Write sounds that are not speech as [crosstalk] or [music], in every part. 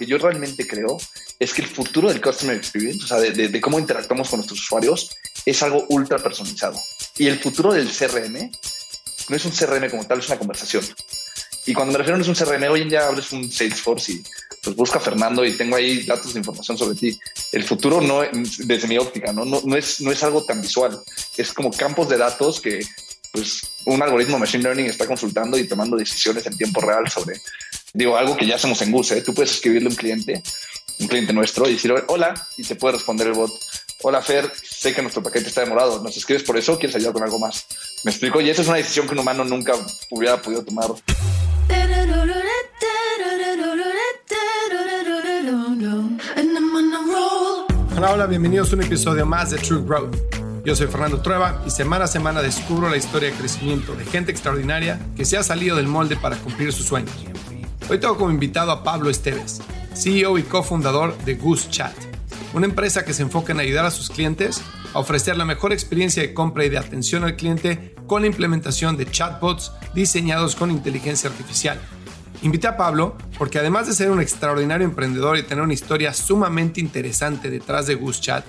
que yo realmente creo es que el futuro del customer experience, o sea, de, cómo interactuamos con nuestros usuarios, es algo ultra personalizado. Y el futuro del CRM no es un CRM como tal, es una conversación. Y cuando me refiero no es un CRM, hoy en día abres un Salesforce y pues busca a Fernando y tengo ahí datos de información sobre ti. El futuro no, desde mi óptica, ¿no? No, no, es, no es algo tan visual. Es como campos de datos que pues un algoritmo machine learning está consultando y tomando decisiones en tiempo real sobre, digo, algo que ya hacemos en Goose. ¿eh? Tú puedes escribirle a un cliente, un cliente nuestro, y decirle, hola, y te puede responder el bot, hola Fer, sé que nuestro paquete está demorado, ¿nos escribes por eso quieres ayudar con algo más? Me explico, y esa es una decisión que un humano nunca hubiera podido tomar. Hola, hola, bienvenidos a un episodio más de True Growth. Yo soy Fernando Trueba y semana a semana descubro la historia de crecimiento de gente extraordinaria que se ha salido del molde para cumplir sus sueños. Hoy tengo como invitado a Pablo Esteves, CEO y cofundador de Goose Chat, una empresa que se enfoca en ayudar a sus clientes a ofrecer la mejor experiencia de compra y de atención al cliente con la implementación de chatbots diseñados con inteligencia artificial. Invité a Pablo porque además de ser un extraordinario emprendedor y tener una historia sumamente interesante detrás de Goose Chat,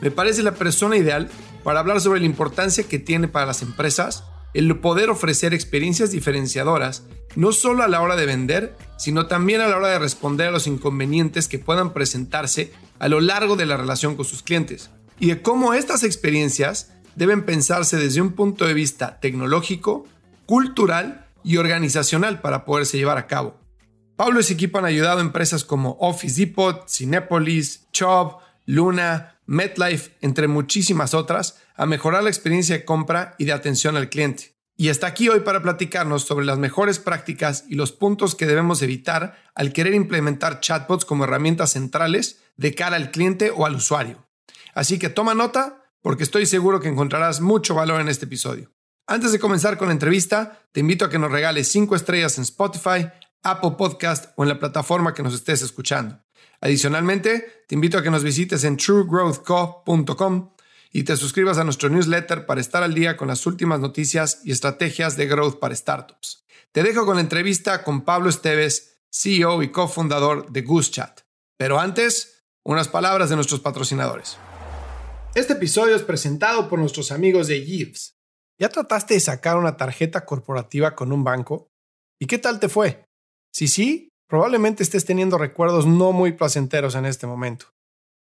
me parece la persona ideal para hablar sobre la importancia que tiene para las empresas el poder ofrecer experiencias diferenciadoras, no solo a la hora de vender, sino también a la hora de responder a los inconvenientes que puedan presentarse a lo largo de la relación con sus clientes, y de cómo estas experiencias deben pensarse desde un punto de vista tecnológico, cultural y organizacional para poderse llevar a cabo. Pablo y su equipo han ayudado a empresas como Office Depot, Cinepolis, Chubb, Luna, MetLife, entre muchísimas otras, a mejorar la experiencia de compra y de atención al cliente. Y está aquí hoy para platicarnos sobre las mejores prácticas y los puntos que debemos evitar al querer implementar chatbots como herramientas centrales de cara al cliente o al usuario. Así que toma nota porque estoy seguro que encontrarás mucho valor en este episodio. Antes de comenzar con la entrevista, te invito a que nos regales 5 estrellas en Spotify, Apple Podcast o en la plataforma que nos estés escuchando. Adicionalmente, te invito a que nos visites en truegrowthco.com y te suscribas a nuestro newsletter para estar al día con las últimas noticias y estrategias de growth para startups. Te dejo con la entrevista con Pablo Esteves, CEO y cofundador de GooseChat. Pero antes, unas palabras de nuestros patrocinadores. Este episodio es presentado por nuestros amigos de Yves. ¿Ya trataste de sacar una tarjeta corporativa con un banco? ¿Y qué tal te fue? Si sí, probablemente estés teniendo recuerdos no muy placenteros en este momento.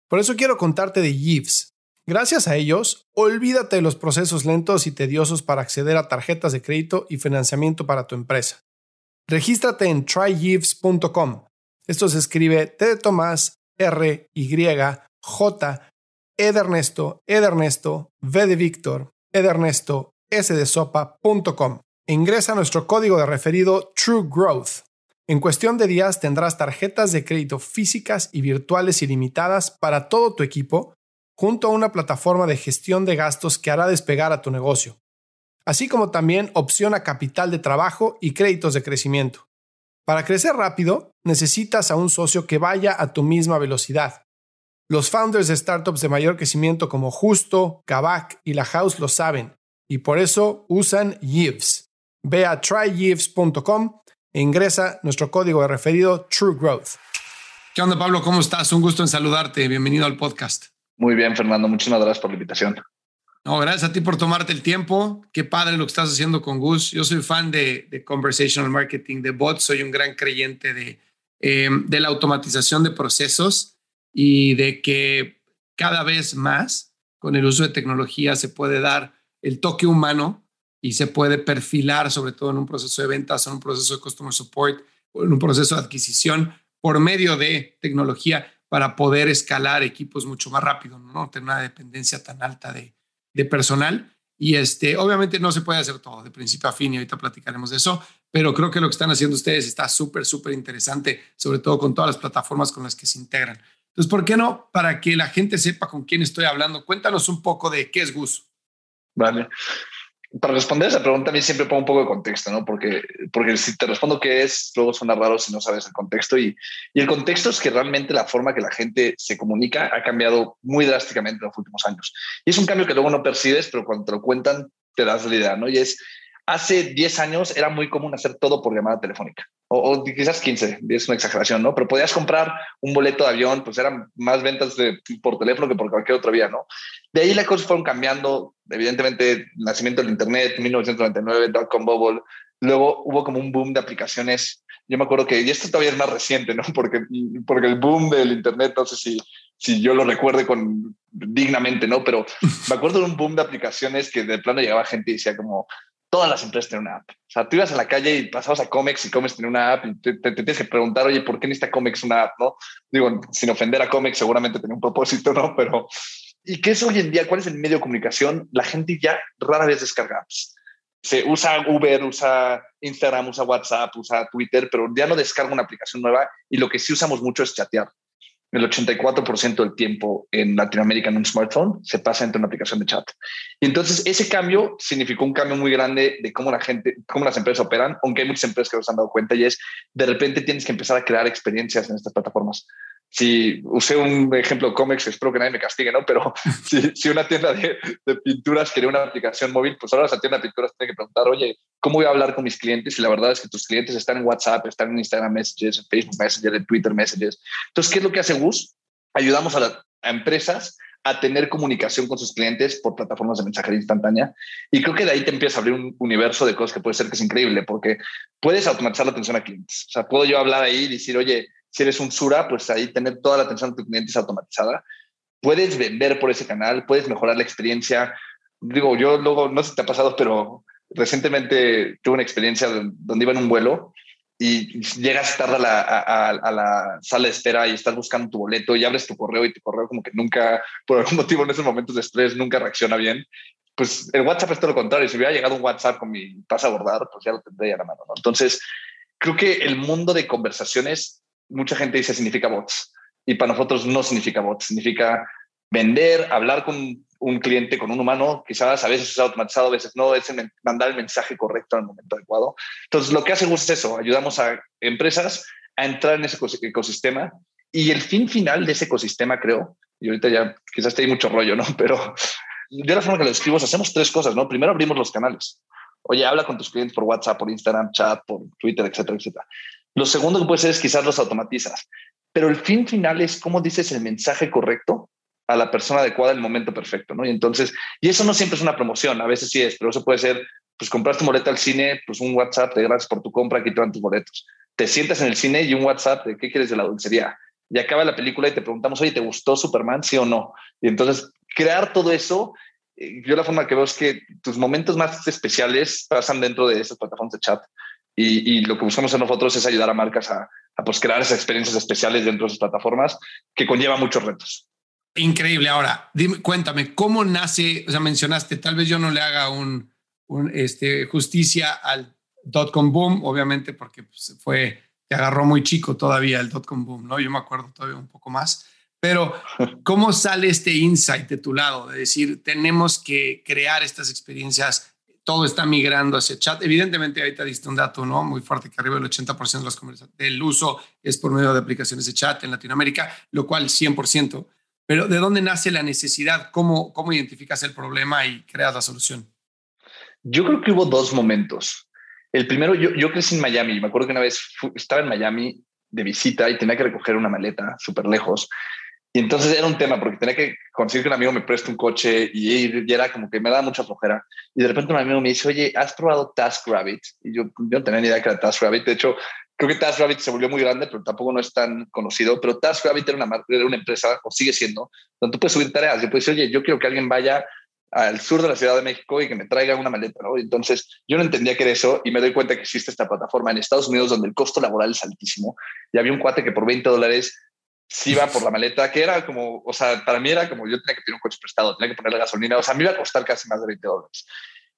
Por eso quiero contarte de Yves. Gracias a ellos, olvídate de los procesos lentos y tediosos para acceder a tarjetas de crédito y financiamiento para tu empresa. Regístrate en tryyves.com. Esto se escribe T de Tomás, R, Y, J, E de Ernesto, E de Ernesto, V de Víctor, E de Ernesto, S de Sopa.com. Ingresa nuestro código de referido True Growth en cuestión de días tendrás tarjetas de crédito físicas y virtuales ilimitadas para todo tu equipo, junto a una plataforma de gestión de gastos que hará despegar a tu negocio, así como también opción a capital de trabajo y créditos de crecimiento. Para crecer rápido, necesitas a un socio que vaya a tu misma velocidad. Los founders de startups de mayor crecimiento como Justo, Kavak y La House lo saben, y por eso usan Yves. Ve a tryyves.com e ingresa nuestro código de referido True Growth. ¿Qué onda, Pablo? ¿Cómo estás? Un gusto en saludarte. Bienvenido al podcast. Muy bien, Fernando. Muchísimas gracias por la invitación. No, gracias a ti por tomarte el tiempo. Qué padre lo que estás haciendo con Gus. Yo soy fan de, de conversational marketing, de bots. Soy un gran creyente de, em, de la automatización de procesos y de que cada vez más con el uso de tecnología se puede dar el toque humano y se puede perfilar, sobre todo en un proceso de ventas, en un proceso de customer support, en un proceso de adquisición, por medio de tecnología para poder escalar equipos mucho más rápido, no tener una dependencia tan alta de, personal. Y este, obviamente no se puede hacer todo de principio a fin y ahorita platicaremos de eso, pero creo que lo que están haciendo ustedes está súper, súper interesante, sobre todo con todas las plataformas con las que se integran. Entonces, ¿por qué no? Para que la gente sepa con quién estoy hablando, cuéntanos un poco de qué es Gus. Vale para responder esa pregunta a mí siempre pongo un poco de contexto, ¿no? Porque, porque si te respondo qué es, luego suena raro si no sabes el contexto. Y, y el contexto es que realmente la forma que la gente se comunica ha cambiado muy drásticamente en los últimos años. Y es un cambio que luego no percibes, pero cuando te lo cuentan te das la idea, ¿no? Y es, hace 10 años era muy común hacer todo por llamada telefónica. O, quizás 15, es una exageración, ¿no? Pero podías comprar un boleto de avión, pues eran más ventas por teléfono que por cualquier otro vía, ¿no? De ahí las cosas fueron cambiando, evidentemente, nacimiento del Internet, 1999, dot-com bubble, luego hubo como un boom de aplicaciones. Yo me acuerdo que, y esto todavía es más reciente, ¿no? Porque, porque el boom del Internet, no sé si, si yo lo recuerde con, dignamente, ¿no? Pero me acuerdo de un boom de aplicaciones que de plano llegaba gente y decía como, todas las empresas tienen una app. O sea, tú ibas a la calle y pasabas a Comex y Comex tiene una app y te, tienes que preguntar, oye, ¿por qué necesita Comex una app? ¿no? Digo, sin ofender a Comex, seguramente tiene un propósito, ¿no? Pero, ¿y qué es hoy en día? ¿Cuál es el medio de comunicación? La gente ya rara vez descarga apps. Se usa Uber, usa Instagram, usa WhatsApp, usa Twitter, pero ya no descarga una aplicación nueva y lo que sí usamos mucho es chatear el 84% del tiempo en Latinoamérica en un smartphone se pasa entre una aplicación de chat. Y entonces ese cambio significó un cambio muy grande de cómo la gente, cómo las empresas operan, aunque hay muchas empresas que nos han dado cuenta y es de repente tienes que empezar a crear experiencias en estas plataformas si usé un ejemplo Comex, espero que nadie me castigue, ¿no? Pero [laughs] si, una tienda de, pinturas quería una aplicación móvil, pues ahora esa tienda de pinturas tiene que preguntar, oye, ¿cómo voy a hablar con mis clientes? Y la verdad es que tus clientes están en WhatsApp, están en Instagram Messages, en Facebook Messenger, en Twitter Messages. Entonces, ¿qué es lo que hace Gus? Ayudamos a, las empresas a tener comunicación con sus clientes por plataformas de mensajería instantánea. Y creo que de ahí te empieza a abrir un universo de cosas que puede ser que es increíble, porque puedes automatizar la atención a clientes. O sea, puedo yo hablar ahí y decir, oye, si eres un Sura, pues ahí tener toda la atención de tu cliente es automatizada. Puedes vender por ese canal, puedes mejorar la experiencia. Digo, yo luego, no sé si te ha pasado, pero recientemente tuve una experiencia donde iba en un vuelo y llegas tarde a la, a, la, sala de espera y estás buscando tu boleto y abres tu correo y tu correo como que nunca, por algún motivo en esos momentos de estrés, nunca reacciona bien. Pues el WhatsApp es todo lo contrario. Si hubiera llegado un WhatsApp con mi pase a abordar, pues ya lo tendría a la mano. Entonces, creo que el mundo de conversaciones mucha gente dice significa bots y para nosotros no significa bots, significa vender, hablar con un cliente, con un humano, quizás a veces es automatizado, a veces no, es mandar el mensaje correcto en el momento adecuado. Entonces, lo que hace es eso, ayudamos a empresas a entrar en ese ecosistema y el fin final de ese ecosistema, creo, y ahorita ya quizás te hay mucho rollo, ¿no? Pero yo la forma que lo describo hacemos tres cosas, ¿no? Primero abrimos los canales. Oye, habla con tus clientes por WhatsApp, por Instagram, chat, por Twitter, etcétera, etcétera. Lo segundo que puede ser es quizás los automatizas, pero el fin final es cómo dices el mensaje correcto a la persona adecuada en el momento perfecto, ¿no? Y entonces, y eso no siempre es una promoción, a veces sí es, pero eso puede ser, pues compraste un boleto al cine, pues un WhatsApp de gracias por tu compra, aquí te dan tus boletos. Te sientas en el cine y un WhatsApp de qué quieres de la dulcería. Y acaba la película y te preguntamos, oye, ¿te gustó Superman, sí o no? Y entonces, crear todo eso, eh, yo la forma que veo es que tus momentos más especiales pasan dentro de esas plataformas de chat. Y, lo que buscamos en nosotros es ayudar a marcas a, pues, crear esas experiencias especiales dentro de sus plataformas que conlleva muchos retos. Increíble. Ahora, dime, cuéntame, ¿cómo nace? O sea, mencionaste, tal vez yo no le haga un, este, justicia al dot-com boom, obviamente, porque pues, fue, te agarró muy chico todavía el dot-com boom, ¿no? Yo me acuerdo todavía un poco más. Pero, [laughs] ¿cómo sale este insight de tu lado? De decir, tenemos que crear estas experiencias todo está migrando hacia chat. Evidentemente, ahorita diste un dato ¿no? muy fuerte que arriba del 80% de los del uso es por medio de aplicaciones de chat en Latinoamérica, lo cual 100%. Pero ¿de dónde nace la necesidad? ¿Cómo, cómo identificas el problema y creas la solución? Yo creo que hubo dos momentos. El primero, yo, yo crecí en Miami. Me acuerdo que una vez estaba en Miami de visita y tenía que recoger una maleta súper lejos. Y entonces era un tema porque tenía que conseguir que un amigo me preste un coche y, y, era como que me daba mucha flojera. Y de repente un amigo me dice, oye, ¿has probado TaskRabbit? Y yo, yo no tenía ni idea que era TaskRabbit. De hecho, creo que TaskRabbit se volvió muy grande, pero tampoco no es tan conocido. Pero TaskRabbit era una, era una empresa, o sigue siendo, donde tú puedes subir tareas. Yo puedo decir, oye, yo quiero que alguien vaya al sur de la Ciudad de México y que me traiga una maleta, ¿no? entonces yo no entendía que era eso y me doy cuenta que existe esta plataforma en Estados Unidos donde el costo laboral es altísimo y había un cuate que por 20 dólares si iba por la maleta, que era como, o sea, para mí era como yo tenía que pedir un coche prestado, tenía que ponerle gasolina, o sea, me iba a costar casi más de 20 dólares.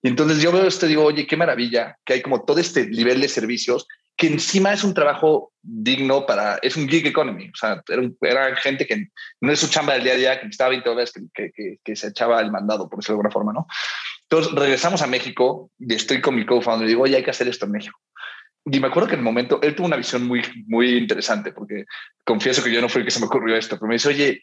Y entonces yo veo esto y digo, oye, qué maravilla que hay como todo este nivel de servicios que encima es un trabajo digno para, es un gig economy, o sea, era, gente que no es su chamba del día a día, que estaba 20 dólares, que, que, que, se echaba el mandado, por decirlo de alguna forma, ¿no? Entonces regresamos a México y estoy con mi co-founder y digo, oye, hay que hacer esto en México. Y me acuerdo que en el momento, él tuvo una visión muy, muy interesante, porque confieso que yo no fui el que se me ocurrió esto, pero me dice, oye,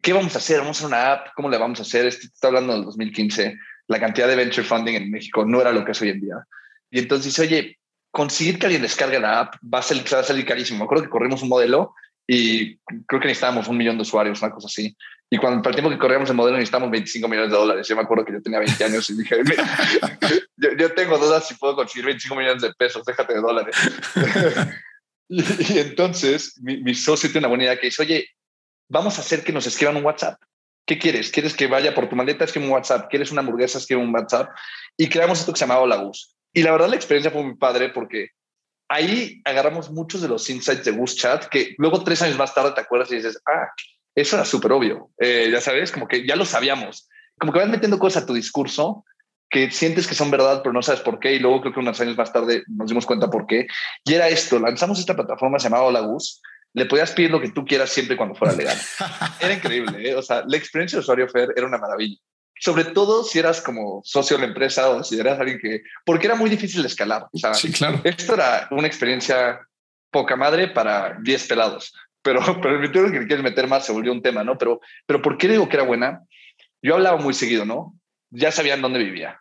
¿qué vamos a hacer? ¿Vamos a hacer una app? ¿Cómo le vamos a hacer? Esto está hablando del 2015. La cantidad de venture funding en México no era lo que es hoy en día. Y entonces dice, oye, conseguir que alguien descargue la app va a, ser, va a salir carísimo. Me acuerdo que corrimos un modelo y creo que necesitábamos un millón de usuarios, una cosa así. Y cuando para el tiempo que corríamos el modelo necesitábamos 25 millones de dólares. Yo me acuerdo que yo tenía 20 años y dije, [laughs] yo, tengo dudas si puedo conseguir 25 millones de pesos, déjate de dólares. [laughs] y, entonces mi, mi, socio tiene una buena idea que dice, oye, vamos a hacer que nos escriban un WhatsApp. ¿Qué quieres? ¿Quieres que vaya por tu maleta? Escribe un WhatsApp. ¿Quieres una hamburguesa? Escribe un WhatsApp. Y creamos esto que se llamaba Lagus. Y la verdad la experiencia fue muy padre porque ahí agarramos muchos de los insights de Boost Chat que luego tres años más tarde te acuerdas y dices, ah, eso era súper obvio. Eh, ya sabes, como que ya lo sabíamos. Como que vas metiendo cosas a tu discurso que sientes que son verdad, pero no sabes por qué. Y luego creo que unos años más tarde nos dimos cuenta por qué. Y era esto, lanzamos esta plataforma llamada Lagus le podías pedir lo que tú quieras siempre cuando fuera legal. [laughs] Era increíble, ¿eh? o sea, la experiencia de usuario Fer era una maravilla. Sobre todo si eras como socio de la empresa o si eras alguien que... Porque era muy difícil de escalar. O sea, sí, claro. Esto era una experiencia poca madre para 10 pelados. Pero, [laughs] pero el que quieres meter más se volvió un tema, ¿no? Pero, pero ¿por qué digo que era buena? Yo hablaba muy seguido, ¿no? Ya sabían dónde vivía.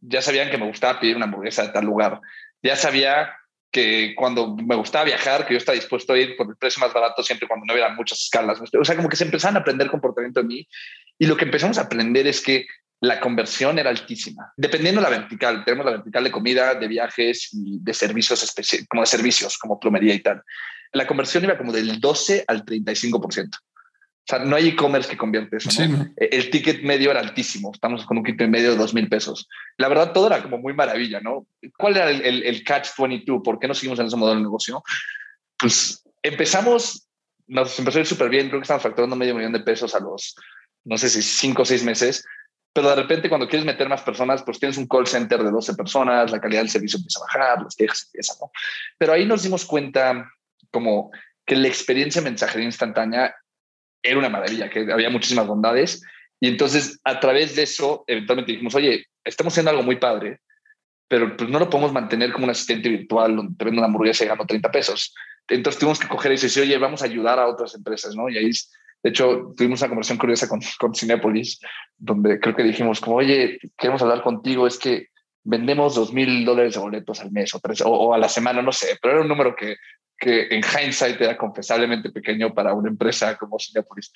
Ya sabían que me gustaba pedir una hamburguesa de tal lugar. Ya sabía que cuando me gustaba viajar, que yo estaba dispuesto a ir por el precio más barato siempre cuando no hubiera muchas escalas. O sea, como que se empezaban a aprender comportamiento de mí y lo que empezamos a aprender es que la conversión era altísima. Dependiendo de la vertical, tenemos la vertical de comida, de viajes y de servicios como de servicios, como plomería y tal. La conversión iba como del 12 al 35%. O sea, no hay e-commerce que convierte eso. E, el ticket medio era altísimo. Estamos con un kit medio de dos mil pesos. La verdad, todo era como muy maravilla, ¿no? ¿Cuál era el, el, catch 22? ¿Por qué no seguimos en ese modelo de negocio? Pues empezamos, nos empezó a ir súper bien. Creo que estamos facturando medio millón de pesos a los, no sé si cinco o seis meses. Pero de repente, cuando quieres meter más personas, pues tienes un call center de 12 personas, la calidad del servicio empieza a bajar, las quejas empiezan, ¿no? Pero ahí nos dimos cuenta como que la experiencia mensajería instantánea era una maravilla, que había muchísimas bondades. Y entonces, a través de eso, eventualmente dijimos, oye, estamos haciendo algo muy padre, pero pues no lo podemos mantener como un asistente virtual donde te vende una hamburguesa y gano 30 pesos. Entonces tuvimos que coger y decir, oye, vamos a ayudar a otras empresas, ¿no? Y ahí, de hecho, tuvimos una conversación curiosa con, con Cinepolis, donde creo que dijimos, como, oye, queremos hablar contigo, es que vendemos dos mil dólares de boletos al mes o, tres, o, a la semana, no sé, pero era un número que que en hindsight era confesablemente pequeño para una empresa como Cinepolis.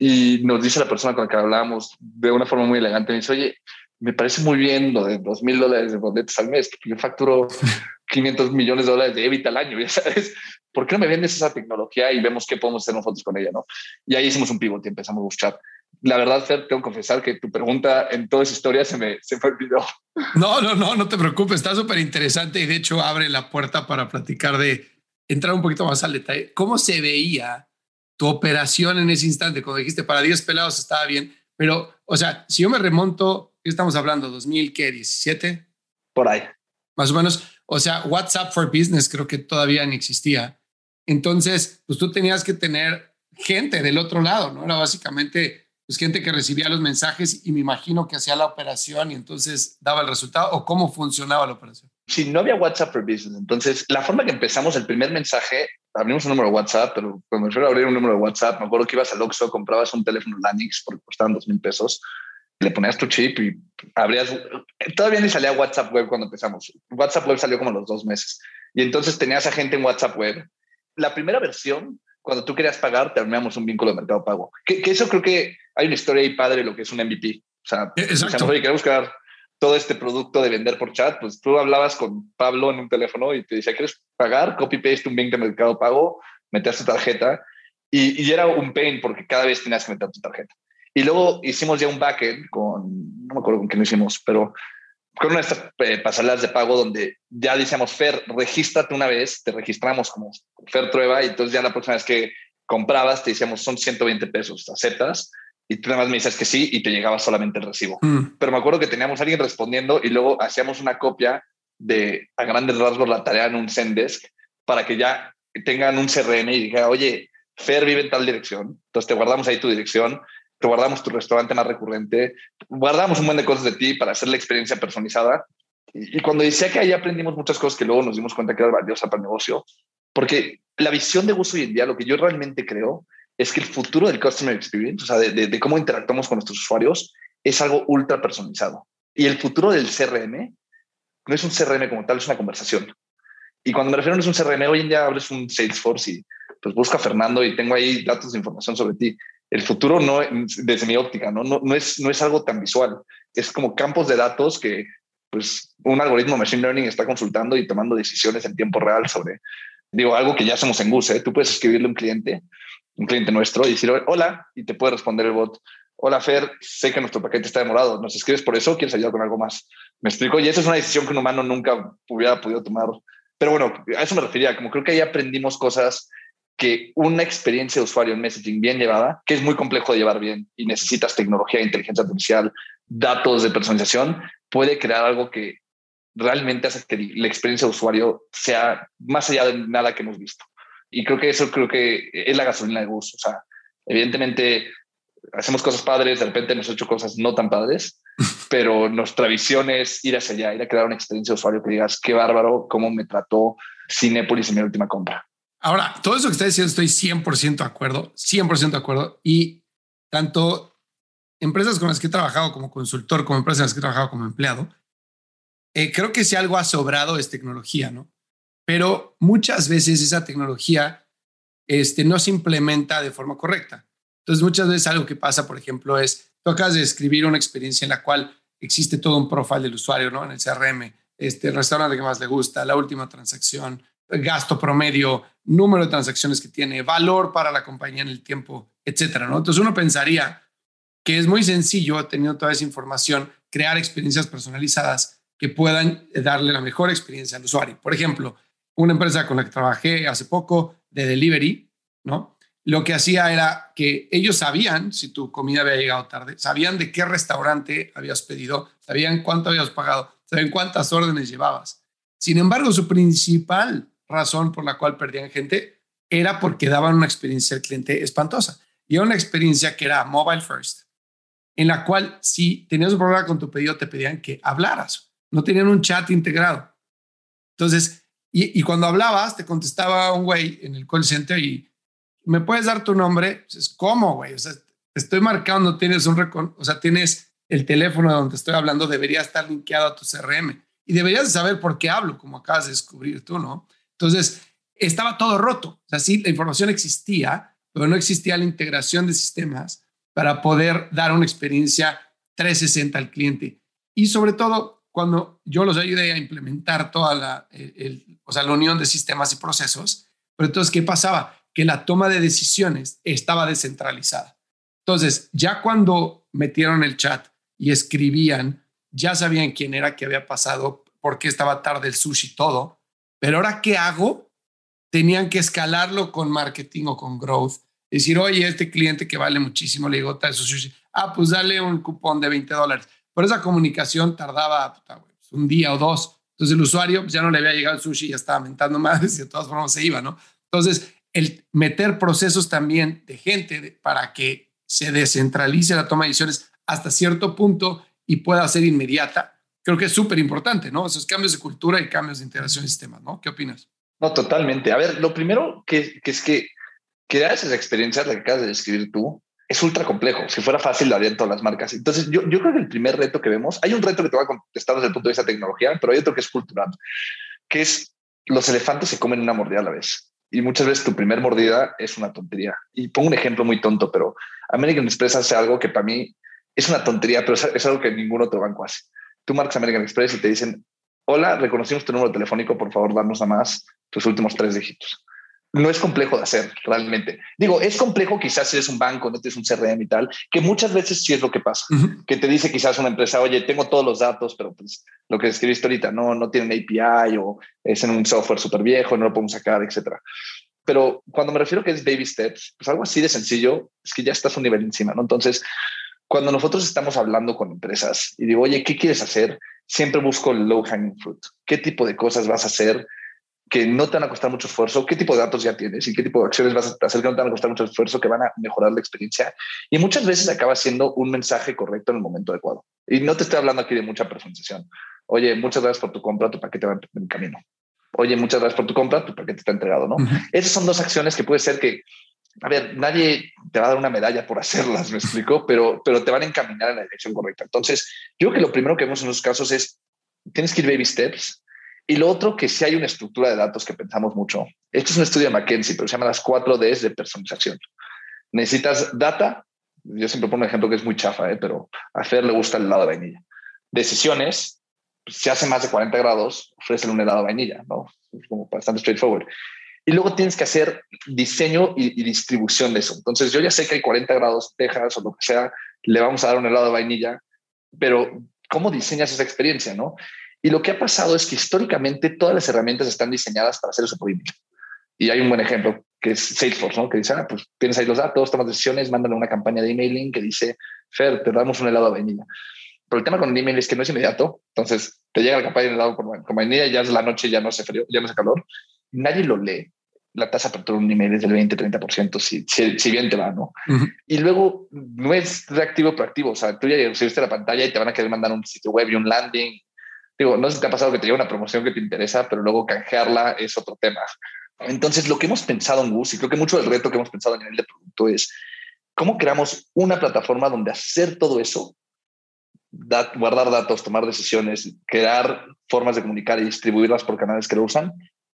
Y nos dice la persona con la que hablábamos de una forma muy elegante, me dice, oye, me parece muy bien lo de dos mil dólares de boletos al mes, porque yo facturo [laughs] 500 millones de dólares de EBIT al año, [laughs] ya sabes, ¿por qué no me vendes esa tecnología y vemos qué podemos hacer nosotros con ella? ¿no? Y ahí hicimos un pivot y empezamos a buscar. La verdad, Fer, tengo que confesar que tu pregunta en toda esa historia se me, se me olvidó. No, no, no, no te preocupes, está súper interesante y de hecho abre la puerta para platicar de entrar un poquito más al detalle, ¿cómo se veía tu operación en ese instante? Cuando dijiste para 10 pelados estaba bien, pero, o sea, si yo me remonto, ¿qué estamos hablando? ¿2017? Por ahí. Más o menos. O sea, WhatsApp for Business creo que todavía ni existía. Entonces, pues tú tenías que tener gente del otro lado, ¿no? Era básicamente pues, gente que recibía los mensajes y me imagino que hacía la operación y entonces daba el resultado o cómo funcionaba la operación. Si no había WhatsApp for Business, entonces la forma que empezamos el primer mensaje, abrimos un número de WhatsApp, pero cuando a abrir un número de WhatsApp, me acuerdo que ibas al Oxxo, comprabas un teléfono Lanix porque costaban dos mil pesos, le ponías tu chip y abrías. Todavía ni salía WhatsApp Web cuando empezamos. WhatsApp Web salió como los dos meses. Y entonces tenías a gente en WhatsApp Web. La primera versión, cuando tú querías pagar, terminamos un vínculo de mercado pago. Que, eso creo que hay una historia ahí padre lo que es un MVP. O sea, Exacto. oye, queremos crear todo este producto de vender por chat, pues tú hablabas con Pablo en un teléfono y te decía, ¿quieres pagar? Copy-paste un link de mercado pago, metías tu tarjeta y, y, era un pain porque cada vez tenías que meter tu tarjeta. Y luego hicimos ya un backend con, no me acuerdo con quién lo hicimos, pero con una de estas eh, pasarelas de pago donde ya decíamos, Fer, regístrate una vez, te registramos como Fer Trueba y entonces ya la próxima vez que comprabas te decíamos, son 120 pesos, aceptas y tú nada más me dices que sí y te llegaba solamente el recibo. Mm. Pero me acuerdo que teníamos a alguien respondiendo y luego hacíamos una copia de a grandes rasgos la tarea en un Zendesk para que ya tengan un CRM y diga, oye, Fer vive en tal dirección, entonces te guardamos ahí tu dirección, te guardamos tu restaurante más recurrente, guardamos un buen de cosas de ti para hacer la experiencia personalizada. Y, cuando decía que ahí aprendimos muchas cosas que luego nos dimos cuenta que era valiosa para el negocio, porque la visión de uso hoy en día, lo que yo realmente creo, es que el futuro del customer experience, o sea, de, cómo interactuamos con nuestros usuarios, es algo ultra personalizado. Y el futuro del CRM no es un CRM como tal, es una conversación. Y cuando me refiero a un CRM, hoy en día abres un Salesforce y pues busca a Fernando y tengo ahí datos de información sobre ti. El futuro no, desde mi óptica, no, no, no, es, no es algo tan visual. Es como campos de datos que pues un algoritmo machine learning está consultando y tomando decisiones en tiempo real sobre, digo, algo que ya hacemos en Gus, ¿eh? Tú puedes escribirle a un cliente, un cliente nuestro, y decir, hola, y te puede responder el bot, hola Fer, sé que nuestro paquete está demorado, ¿nos escribes por eso quieres ayudar con algo más? ¿Me explico? Y esa es una decisión que un humano nunca hubiera podido tomar. Pero bueno, a eso me refería, como creo que ahí aprendimos cosas que una experiencia de usuario en messaging bien llevada, que es muy complejo de llevar bien y necesitas tecnología, inteligencia artificial, datos de personalización, puede crear algo que realmente hace que la experiencia de usuario sea más allá de nada que hemos visto. Y creo que eso creo que es la gasolina de gusto. O sea, evidentemente hacemos cosas padres, de repente hemos hecho cosas no tan padres, [laughs] pero nuestra visión es ir hacia allá, ir a crear una experiencia de usuario que digas, qué bárbaro, cómo me trató Cinepolis en mi última compra. Ahora, todo eso que está diciendo estoy 100% de acuerdo, 100% de acuerdo. Y tanto empresas con las que he trabajado como consultor, como empresas con las que he trabajado como empleado, eh, creo que si algo ha sobrado es tecnología, ¿no? Pero muchas veces esa tecnología este, no se implementa de forma correcta. Entonces, muchas veces algo que pasa, por ejemplo, es, tú acabas de escribir una experiencia en la cual existe todo un profile del usuario, ¿no? En el CRM, este, el restaurante que más le gusta, la última transacción, gasto promedio, número de transacciones que tiene, valor para la compañía en el tiempo, etcétera, ¿no? Entonces, uno pensaría que es muy sencillo, teniendo toda esa información, crear experiencias personalizadas que puedan darle la mejor experiencia al usuario. Por ejemplo, una empresa con la que trabajé hace poco de delivery, ¿no? lo que hacía era que ellos sabían si tu comida había llegado tarde, sabían de qué restaurante habías pedido, sabían cuánto habías pagado, sabían cuántas órdenes llevabas. Sin embargo, su principal razón por la cual perdían gente era porque daban una experiencia al cliente espantosa. Y era una experiencia que era mobile first, en la cual si tenías un problema con tu pedido te pedían que hablaras, no tenían un chat integrado. Entonces, y, y cuando hablabas, te contestaba un güey en el call center y ¿me puedes dar tu nombre? Es ¿cómo, güey? O sea, estoy marcando, tienes un o sea, tienes el teléfono donde estoy hablando, debería estar linkeado a tu CRM y deberías saber por qué hablo, como acabas de descubrir tú, ¿no? Entonces, estaba todo roto. O sea, sí, la información existía, pero no existía la integración de sistemas para poder dar una experiencia 360 al cliente. Y sobre todo, cuando yo los ayudé a implementar toda la, o sea, la unión de sistemas y procesos, pero entonces, ¿qué pasaba? que la toma de decisiones estaba descentralizada. Entonces, ya cuando metieron el chat y escribían, ya sabían quién era, qué había pasado, por qué estaba tarde el sushi, todo. Pero ahora, ¿qué hago? Tenían que escalarlo con marketing o con growth. Decir, oye, este cliente que vale muchísimo le digo, su sushi. Ah, pues dale un cupón de 20 dólares. Pero esa comunicación tardaba pues, un día o dos. Entonces el usuario pues, ya no le había llegado el sushi, ya estaba mentando más y de todas formas se iba, ¿no? Entonces, el meter procesos también de gente para que se descentralice la toma de decisiones hasta cierto punto y pueda ser inmediata, creo que es súper importante, ¿no? Esos cambios de cultura y cambios de integración de sistemas, ¿no? ¿Qué opinas? No, totalmente. A ver, lo primero que, es que crear esas experiencias, la que acabas de describir tú, es ultra complejo. Si fuera fácil, lo harían todas las marcas. Entonces, yo, yo creo que el primer reto que vemos, hay un reto que te va a contestar desde el punto de vista de tecnología, pero hay otro que es cultural, que es los elefantes se comen una mordida a la vez y muchas veces tu primer mordida es una tontería. Y pongo un ejemplo muy tonto, pero American Express hace algo que para mí es una tontería, pero es algo que ningún otro banco hace. Tú marcas American Express y te dicen, hola, reconocimos tu número telefónico, por favor, danos a más tus últimos tres dígitos. No es complejo de hacer realmente. Digo, es complejo quizás si eres un banco, no tienes un CRM y tal, que muchas veces sí es lo que pasa, que te dice quizás una empresa, oye, tengo todos los datos, pero pues lo que escribiste ahorita no, no tienen API o es en un software súper viejo, no lo podemos sacar, etcétera. Pero cuando me refiero que es baby steps, pues algo así de sencillo, es que ya estás un nivel encima, ¿no? Entonces, cuando nosotros estamos hablando con empresas y digo, oye, ¿qué quieres hacer? Siempre busco el low hanging fruit. ¿Qué tipo de cosas vas a hacer? que no te van a costar mucho esfuerzo, qué tipo de datos ya tienes y qué tipo de acciones vas a hacer que no te van a costar mucho esfuerzo, que van a mejorar la experiencia. Y muchas veces acaba siendo un mensaje correcto en el momento adecuado. Y no te estoy hablando aquí de mucha personalización. Oye, muchas gracias por tu compra, tu paquete va en camino. Oye, muchas gracias por tu compra, tu paquete está entregado, ¿no? Esas son dos acciones que puede ser que, a ver, nadie te va a dar una medalla por [laughs] hacerlas, me explico, pero, pero te van a encaminar en la dirección correcta. Entonces, yo creo que lo primero que vemos en esos casos es, tienes que ir baby steps, Y lo otro, que sí hay una estructura de datos que pensamos mucho. Esto es un estudio de McKinsey, pero se llama las cuatro Ds de personalización. Necesitas data. Yo siempre pongo un ejemplo que es muy chafa, ¿eh? pero a Fer le gusta el helado de vainilla. Decisiones, si hace más de 40 grados, ofrece un helado de vainilla, ¿no? Es como bastante straightforward. Y luego tienes que hacer diseño y, distribución de eso. Entonces, yo ya sé que hay 40 grados Texas o lo que sea, le vamos a dar un helado de vainilla, pero ¿cómo diseñas esa experiencia, no? Y lo que ha pasado es que históricamente todas las herramientas están diseñadas para hacer eso por email. Y hay un buen ejemplo que es Salesforce, ¿no? Que dice, ah, pues tienes ahí los datos, tomas decisiones, mándale una campaña de emailing que dice, Fer, te damos un helado de vainilla. Pero el tema con el email es que no es inmediato. Entonces te llega la campaña de helado con, con vainilla, ya es la noche, ya no hace frío, ya no hace calor. Nadie lo lee. La tasa de apertura de un email es del 20-30%, si, si, si, bien te va, ¿no? Uh -huh. Y luego no es reactivo proactivo. O sea, tú ya recibiste la pantalla y te van a querer mandar un sitio web y un landing. Digo, no sé si te ha pasado que te llega una promoción que te interesa, pero luego canjearla es otro tema. Entonces, lo que hemos pensado en Gus, y creo que mucho del reto que hemos pensado a nivel de producto es cómo creamos una plataforma donde hacer todo eso, dat, guardar datos, tomar decisiones, crear formas de comunicar y distribuirlas por canales que lo usan,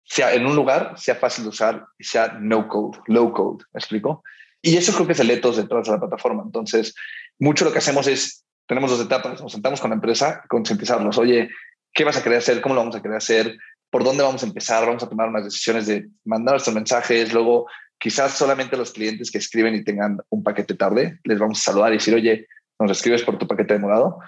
sea en un lugar, sea fácil de usar sea no code, low code, ¿me explico? Y eso creo que es el ethos detrás de la plataforma. Entonces, mucho lo que hacemos es, tenemos dos etapas, nos sentamos con la empresa, concientizarlos, oye, ¿qué vas a querer hacer? ¿Cómo lo vamos a querer hacer? por dónde vamos a empezar, vamos a tomar unas decisiones de mandar nuestros mensajes, luego quizás solamente los clientes que escriben y tengan un paquete tarde, les vamos a saludar y decir, oye, nos escribes por tu paquete demorado.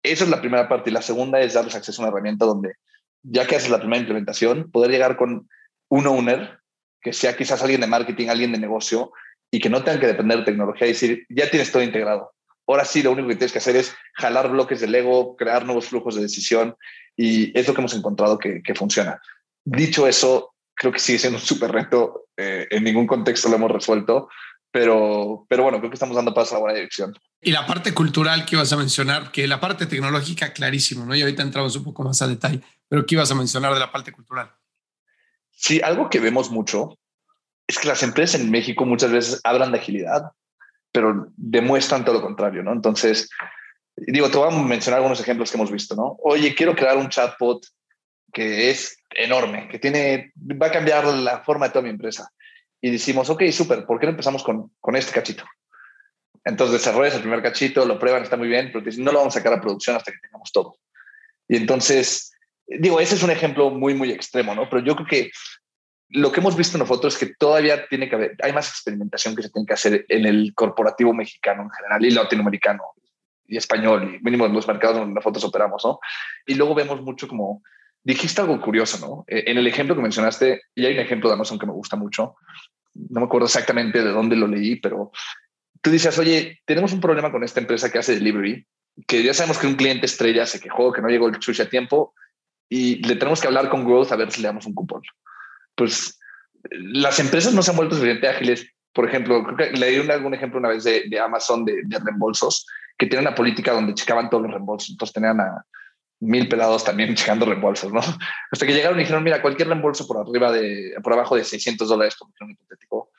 Esa es la primera parte y la segunda es darles acceso a una herramienta donde, ya que haces la primera implementación, poder llegar con un owner, que sea quizás alguien de marketing, alguien de negocio, y que no tengan que depender de tecnología y decir, ya tienes todo integrado. Ahora sí, lo único que tienes que hacer es jalar bloques de Lego, crear nuevos flujos de decisión y es lo que hemos encontrado que, que funciona. Dicho eso, creo que sigue siendo un súper reto. Eh, en ningún contexto lo hemos resuelto, pero, pero bueno, creo que estamos dando paso a la buena dirección. Y la parte cultural que ibas a mencionar, que la parte tecnológica, clarísimo, ¿no? Y ahorita entramos un poco más a detalle, pero ¿qué ibas a mencionar de la parte cultural? Sí, algo que vemos mucho es que las empresas en México muchas veces hablan de agilidad, pero demuestran todo lo contrario, ¿no? Entonces, digo, te voy a mencionar algunos ejemplos que hemos visto, ¿no? Oye, quiero crear un chatbot que es enorme, que tiene, va a cambiar la forma de toda mi empresa. Y decimos, ok, súper, ¿por qué no empezamos con, con este cachito? Entonces desarrollas el primer cachito, lo prueban, está muy bien, pero no lo vamos a sacar a producción hasta que tengamos todo. Y entonces, digo, ese es un ejemplo muy, muy extremo, ¿no? Pero yo creo que lo que hemos visto nosotros es que todavía tiene que haber, hay más experimentación que se tiene que hacer en el corporativo mexicano en general y latinoamericano y español, y mínimo en los mercados donde nosotros operamos, ¿no? Y luego vemos mucho como, dijiste algo curioso, ¿no? En el ejemplo que mencionaste, y hay un ejemplo de Amazon que me gusta mucho, no me acuerdo exactamente de dónde lo leí, pero tú dices, oye, tenemos un problema con esta empresa que hace delivery, que ya sabemos que un cliente estrella se quejó, que no llegó el sushi a tiempo, y le tenemos que hablar con Growth a ver si le damos un cupón pues las empresas no se han vuelto suficientemente ágiles. Por ejemplo, creo que leí un, algún ejemplo una vez de, de Amazon de, reembolsos, que tiene una política donde checaban todos los reembolsos. Entonces tenían a mil pelados también [laughs] checando reembolsos, ¿no? Hasta que llegaron y dijeron, mira, cualquier reembolso por arriba de, por abajo de 600 dólares, como un hipotético,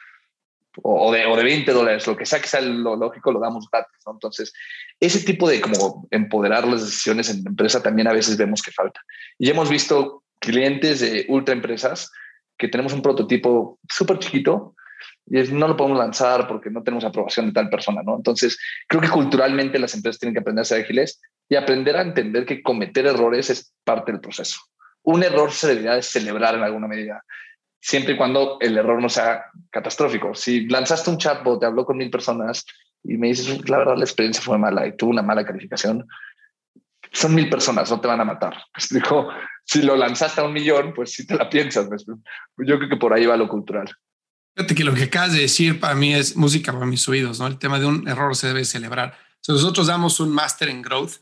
o de, o de 20 dólares, lo que sea que sea lo lógico, lo damos gratis. Entonces, ese tipo de como empoderar las decisiones en la empresa también a veces vemos que falta. Y hemos visto clientes de ultra empresas que tenemos un prototipo súper chiquito y no lo podemos lanzar porque no tenemos aprobación de tal persona, ¿no? Entonces, creo que culturalmente las empresas tienen que aprender a ser ágiles y aprender a entender que cometer errores es parte del proceso. Un error se debería de celebrar en alguna medida, siempre y cuando el error no sea catastrófico. Si lanzaste un chatbot, te habló con mil personas y me dices, la verdad, la experiencia fue mala y tuvo una mala calificación, son mil personas, no te van a matar. [laughs] Dijo, si lo lanzaste a un millón, pues sí te la piensas. Yo creo que por ahí va lo cultural. Fíjate que lo que acabas de decir para mí es música para mis oídos, ¿no? El tema de un error se debe celebrar. Nosotros damos un máster en growth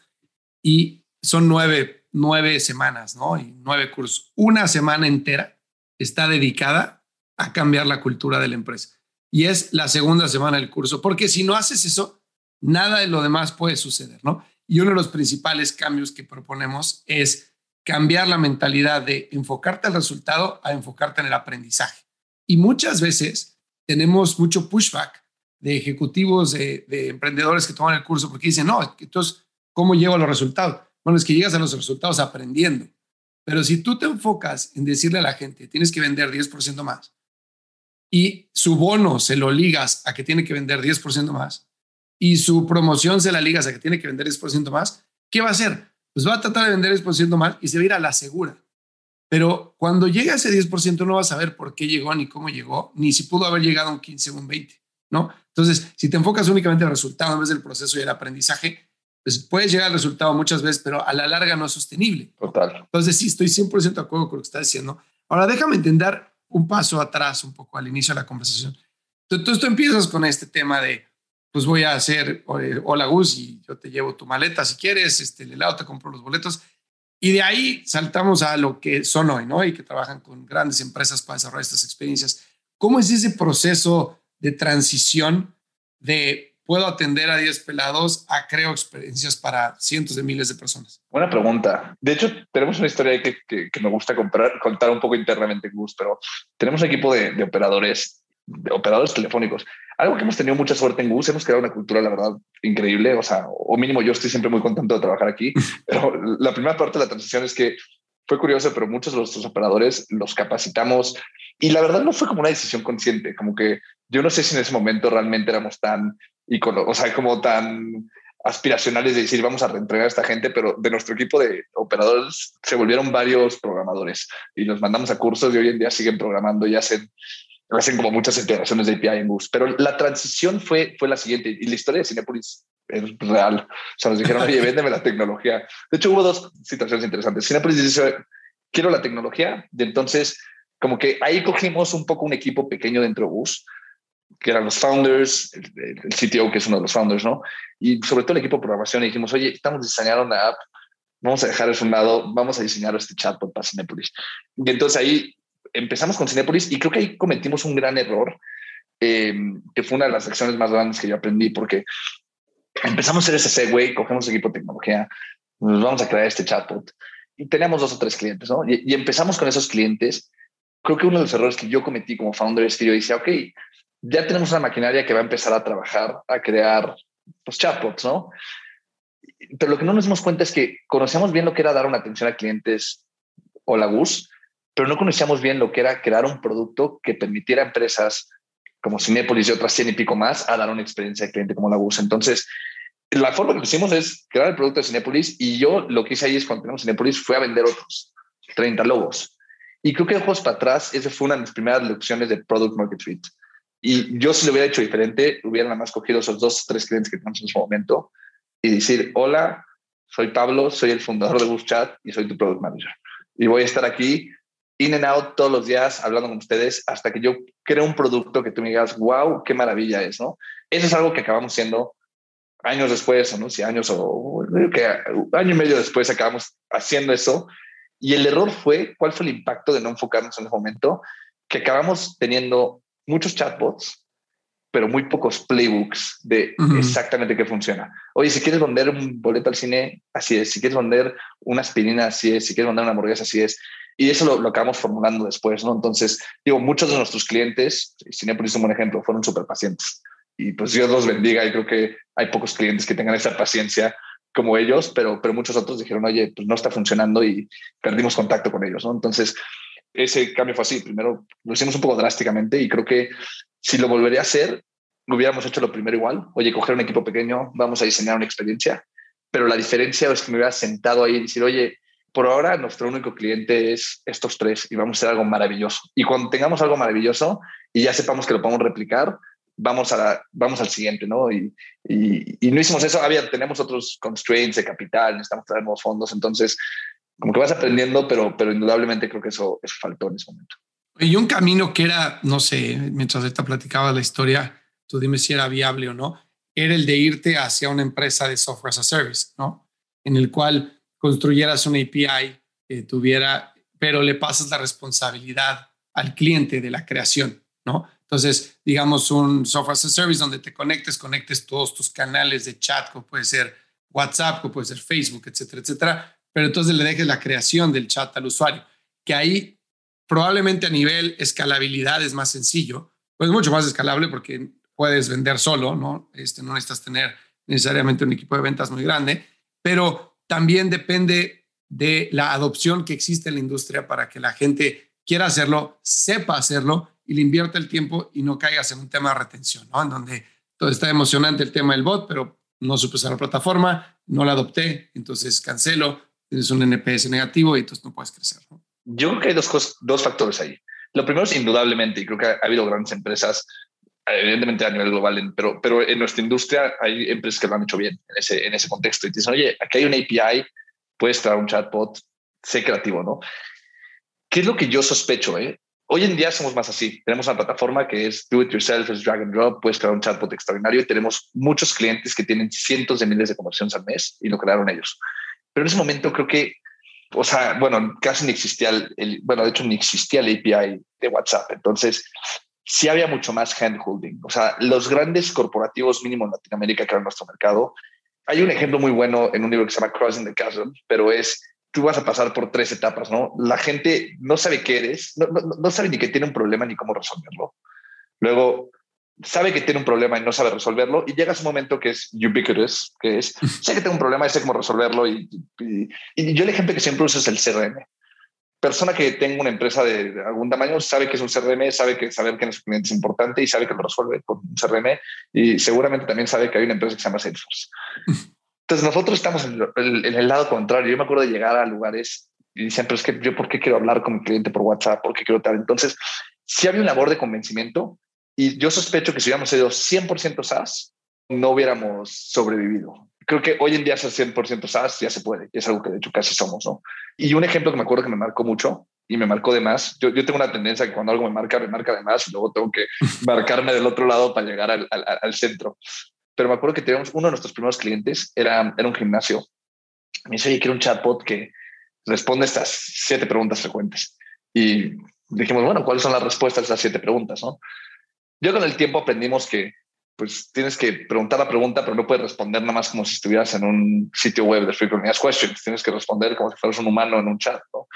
y son nueve, nueve semanas, ¿no? Y nueve cursos. Una semana entera está dedicada a cambiar la cultura de la empresa. Y es la segunda semana del curso, porque si no haces eso, nada de lo demás puede suceder, ¿no? Y uno de los principales cambios que proponemos es cambiar la mentalidad de enfocarte al resultado a enfocarte en el aprendizaje. Y muchas veces tenemos mucho pushback de ejecutivos, de, de emprendedores que toman el curso porque dicen, no, entonces, ¿cómo llego a los resultados? Bueno, es que llegas a los resultados aprendiendo. Pero si tú te enfocas en decirle a la gente, tienes que vender 10% más, y su bono se lo ligas a que tiene que vender 10% más, y su promoción se la ligas a que tiene que vender 10% más, ¿qué va a hacer? Pues va a tratar de vender 10% más y se va a ir a la segura. Pero cuando llega ese 10% no vas a saber por qué llegó, ni cómo llegó, ni si pudo haber llegado a un 15 o un 20, ¿no? Entonces, si te enfocas únicamente en el resultado en vez del proceso y el aprendizaje, pues puedes llegar al resultado muchas veces, pero a la larga no es sostenible. Total. Entonces, sí, estoy 100% de acuerdo con lo que estás diciendo. Ahora, déjame entender un paso atrás, un poco al inicio de la conversación. Entonces, tú empiezas con este tema de, pues voy a hacer, hola Gus, y yo te llevo tu maleta si quieres, este, el helado, te compro los boletos. Y de ahí saltamos a lo que son hoy, ¿no? Y que trabajan con grandes empresas para desarrollar estas experiencias. ¿Cómo es ese proceso de transición de puedo atender a 10 pelados a creo experiencias para cientos de miles de personas? Buena pregunta. De hecho, tenemos una historia que, que, me gusta contar un poco internamente, Gus, pero tenemos un equipo de, de operadores, de operadores telefónicos algo que hemos tenido mucha suerte en Gus, hemos creado una cultura, la verdad, increíble, o sea, o mínimo yo estoy siempre muy contento de trabajar aquí, [laughs] pero la primera parte de la transición es que fue curioso, pero muchos de nuestros operadores los capacitamos y la verdad no fue como una decisión consciente, como que yo no sé si en ese momento realmente éramos tan, o sea, como tan aspiracionales de decir vamos a reentrenar a esta gente, pero de nuestro equipo de operadores se volvieron varios programadores y los mandamos a cursos y hoy en día siguen programando y hacen hacen como muchas integraciones de API en Bus, pero la transición fue, fue la siguiente y la historia de Cinepolis es real. O sea, nos dijeron, oye, [laughs] véndeme la tecnología. De hecho, hubo dos situaciones interesantes. Cinepolis dice, quiero la tecnología, y entonces como que ahí cogimos un poco un equipo pequeño dentro de Bus, que eran los founders, el, el, CTO, que es uno de los founders, ¿no? Y sobre todo el equipo de programación, y dijimos, oye, estamos diseñando una app, vamos a dejar eso a un lado, vamos a diseñar este chatbot para Cinepolis. Y entonces ahí empezamos con Cinepolis y creo que ahí cometimos un gran error, eh, que fue una de las lecciones más grandes que yo aprendí, porque empezamos a hacer ese segue, cogemos equipo de tecnología, nos vamos a crear este chatbot y teníamos dos o tres clientes, ¿no? Y, empezamos con esos clientes. Creo que uno de los errores que yo cometí como founder es que yo decía, ok, ya tenemos una maquinaria que va a empezar a trabajar, a crear pues, chatbots, ¿no? Pero lo que no nos dimos cuenta es que conocemos bien lo que era dar una atención a clientes o la GUS, pero no conocíamos bien lo que era crear un producto que permitiera a empresas como Cinepolis y otras 100 y pico más a dar una experiencia de cliente como la bus. Entonces, la forma que hicimos es crear el producto de Cinepolis y yo lo que hice ahí es cuando tenemos Cinepolis fue a vender otros 30 logos. Y creo que ojos para atrás, esa fue una de mis primeras lecciones de Product Market Fit. Y yo si lo hubiera hecho diferente, hubiera nada más cogido esos dos o tres clientes que tenemos en ese momento y decir, hola, soy Pablo, soy el fundador de Chat y soy tu Product Manager. Y voy a estar aquí in and out todos los días hablando con ustedes hasta que yo creo un producto que tú me digas, wow, qué maravilla es, ¿no? Eso es algo que acabamos siendo años después, o no si años o que año y medio después acabamos haciendo eso. Y el error fue, ¿cuál fue el impacto de no enfocarnos en ese momento? Que acabamos teniendo muchos chatbots, pero muy pocos playbooks de exactamente qué funciona. Oye, si quieres vender un boleto al cine, así es. Si quieres vender una aspirina, así es. Si quieres vender una hamburguesa, así es. Y eso lo, lo, acabamos formulando después, ¿no? Entonces, digo, muchos de nuestros clientes, Cinepolis es un buen ejemplo, fueron súper pacientes. Y pues Dios los bendiga y creo que hay pocos clientes que tengan esa paciencia como ellos, pero, pero muchos otros dijeron, oye, pues no está funcionando y perdimos contacto con ellos, ¿no? Entonces, ese cambio fue así. Primero lo hicimos un poco drásticamente y creo que si lo volvería a hacer, hubiéramos hecho lo primero igual. Oye, coger un equipo pequeño, vamos a diseñar una experiencia. Pero la diferencia es que me hubiera sentado ahí y decir, oye, por ahora nuestro único cliente es estos tres y vamos a hacer algo maravilloso. Y cuando tengamos algo maravilloso y ya sepamos que lo podemos replicar, vamos, a vamos al siguiente, ¿no? Y, y, no hicimos eso, había, tenemos otros constraints de capital, necesitamos traer nuevos fondos, entonces como que vas aprendiendo, pero, pero indudablemente creo que eso, eso faltó en ese momento. Y un camino que era, no sé, mientras esta platicaba la historia, tú dime si era viable o no, era el de irte hacia una empresa de software as a service, ¿no? En el cual construyeras una API que tuviera, pero le pasas la responsabilidad al cliente de la creación, ¿no? Entonces, digamos, un software as a service donde te conectes, conectes todos tus canales de chat, como puede ser WhatsApp, como puede ser Facebook, etcétera, etcétera, pero entonces le dejes la creación del chat al usuario, que ahí probablemente a nivel escalabilidad es más sencillo, pues mucho más escalable porque puedes vender solo, ¿no? Este, no necesitas tener necesariamente un equipo de ventas muy grande, pero también depende de la adopción que existe en la industria para que la gente quiera hacerlo, sepa hacerlo y le invierta el tiempo y no caigas en un tema de retención, ¿no? En donde todo está emocionante el tema del bot, pero no supe usar la plataforma, no la adopté, entonces cancelo, tienes un NPS negativo y entonces no puedes crecer, ¿no? Yo creo que hay dos, dos factores ahí. Lo primero es indudablemente, y creo que ha, habido grandes empresas, evidentemente a nivel global, pero, pero en nuestra industria hay empresas que lo han hecho bien en ese, en ese contexto y te dicen, oye, aquí hay un API, puedes traer un chatbot, sé creativo, ¿no? ¿Qué es lo que yo sospecho? Eh? Hoy en día somos más así. Tenemos una plataforma que es do it yourself, es drag and drop, puedes crear un chatbot extraordinario y tenemos muchos clientes que tienen cientos de miles de conversiones al mes y lo crearon ellos. Pero en ese momento creo que o sea, bueno, casi ni existía el, bueno, de hecho ni existía el API de WhatsApp. Entonces, sí había mucho más handholding. O sea, los grandes corporativos mínimo en Latinoamérica que eran nuestro mercado. Hay un ejemplo muy bueno en un libro que se llama Crossing the Chasm, pero es tú vas a pasar por tres etapas, ¿no? La gente no sabe qué eres, no, no, no sabe ni que tiene un problema ni cómo resolverlo. Luego sabe que tiene un problema y no sabe resolverlo y llega su momento que es ubiquitous, que es, sé que tengo un problema y sé cómo resolverlo y, y, yo el ejemplo que siempre uso es el CRM. Persona que tenga una empresa de algún tamaño sabe que es un CRM, sabe que saber que es un cliente es importante y sabe que lo resuelve con un CRM y seguramente también sabe que hay una empresa que se llama Salesforce. Entonces nosotros estamos en el, en el lado contrario. Yo me acuerdo de llegar a lugares y dicen, pero es que yo, ¿por qué quiero hablar con mi cliente por WhatsApp? ¿Por qué quiero tal? Entonces, si había una labor de convencimiento, y yo sospecho que si hubiéramos sido 100% SaaS, no hubiéramos sobrevivido. Creo que hoy en día ser 100% SaaS ya se puede, es algo que de hecho casi somos, ¿no? Y un ejemplo que me acuerdo que me marcó mucho y me marcó de más, yo, yo tengo una tendencia que cuando algo me marca, me marca de más y luego tengo que [laughs] marcarme del otro lado para llegar al, al, al centro. Pero me acuerdo que teníamos uno de nuestros primeros clientes, era, era un gimnasio. Me dice, oye, quiero un chatbot que responde estas siete preguntas frecuentes. Y dijimos, bueno, ¿cuáles son las respuestas a esas siete preguntas? ¿no? Yo con el tiempo aprendimos que pues tienes que preguntar la pregunta, pero no puedes responder nada más como si estuvieras en un sitio web de Frequently Asked Questions. Tienes que responder como si fueras un humano en un chat. ¿no?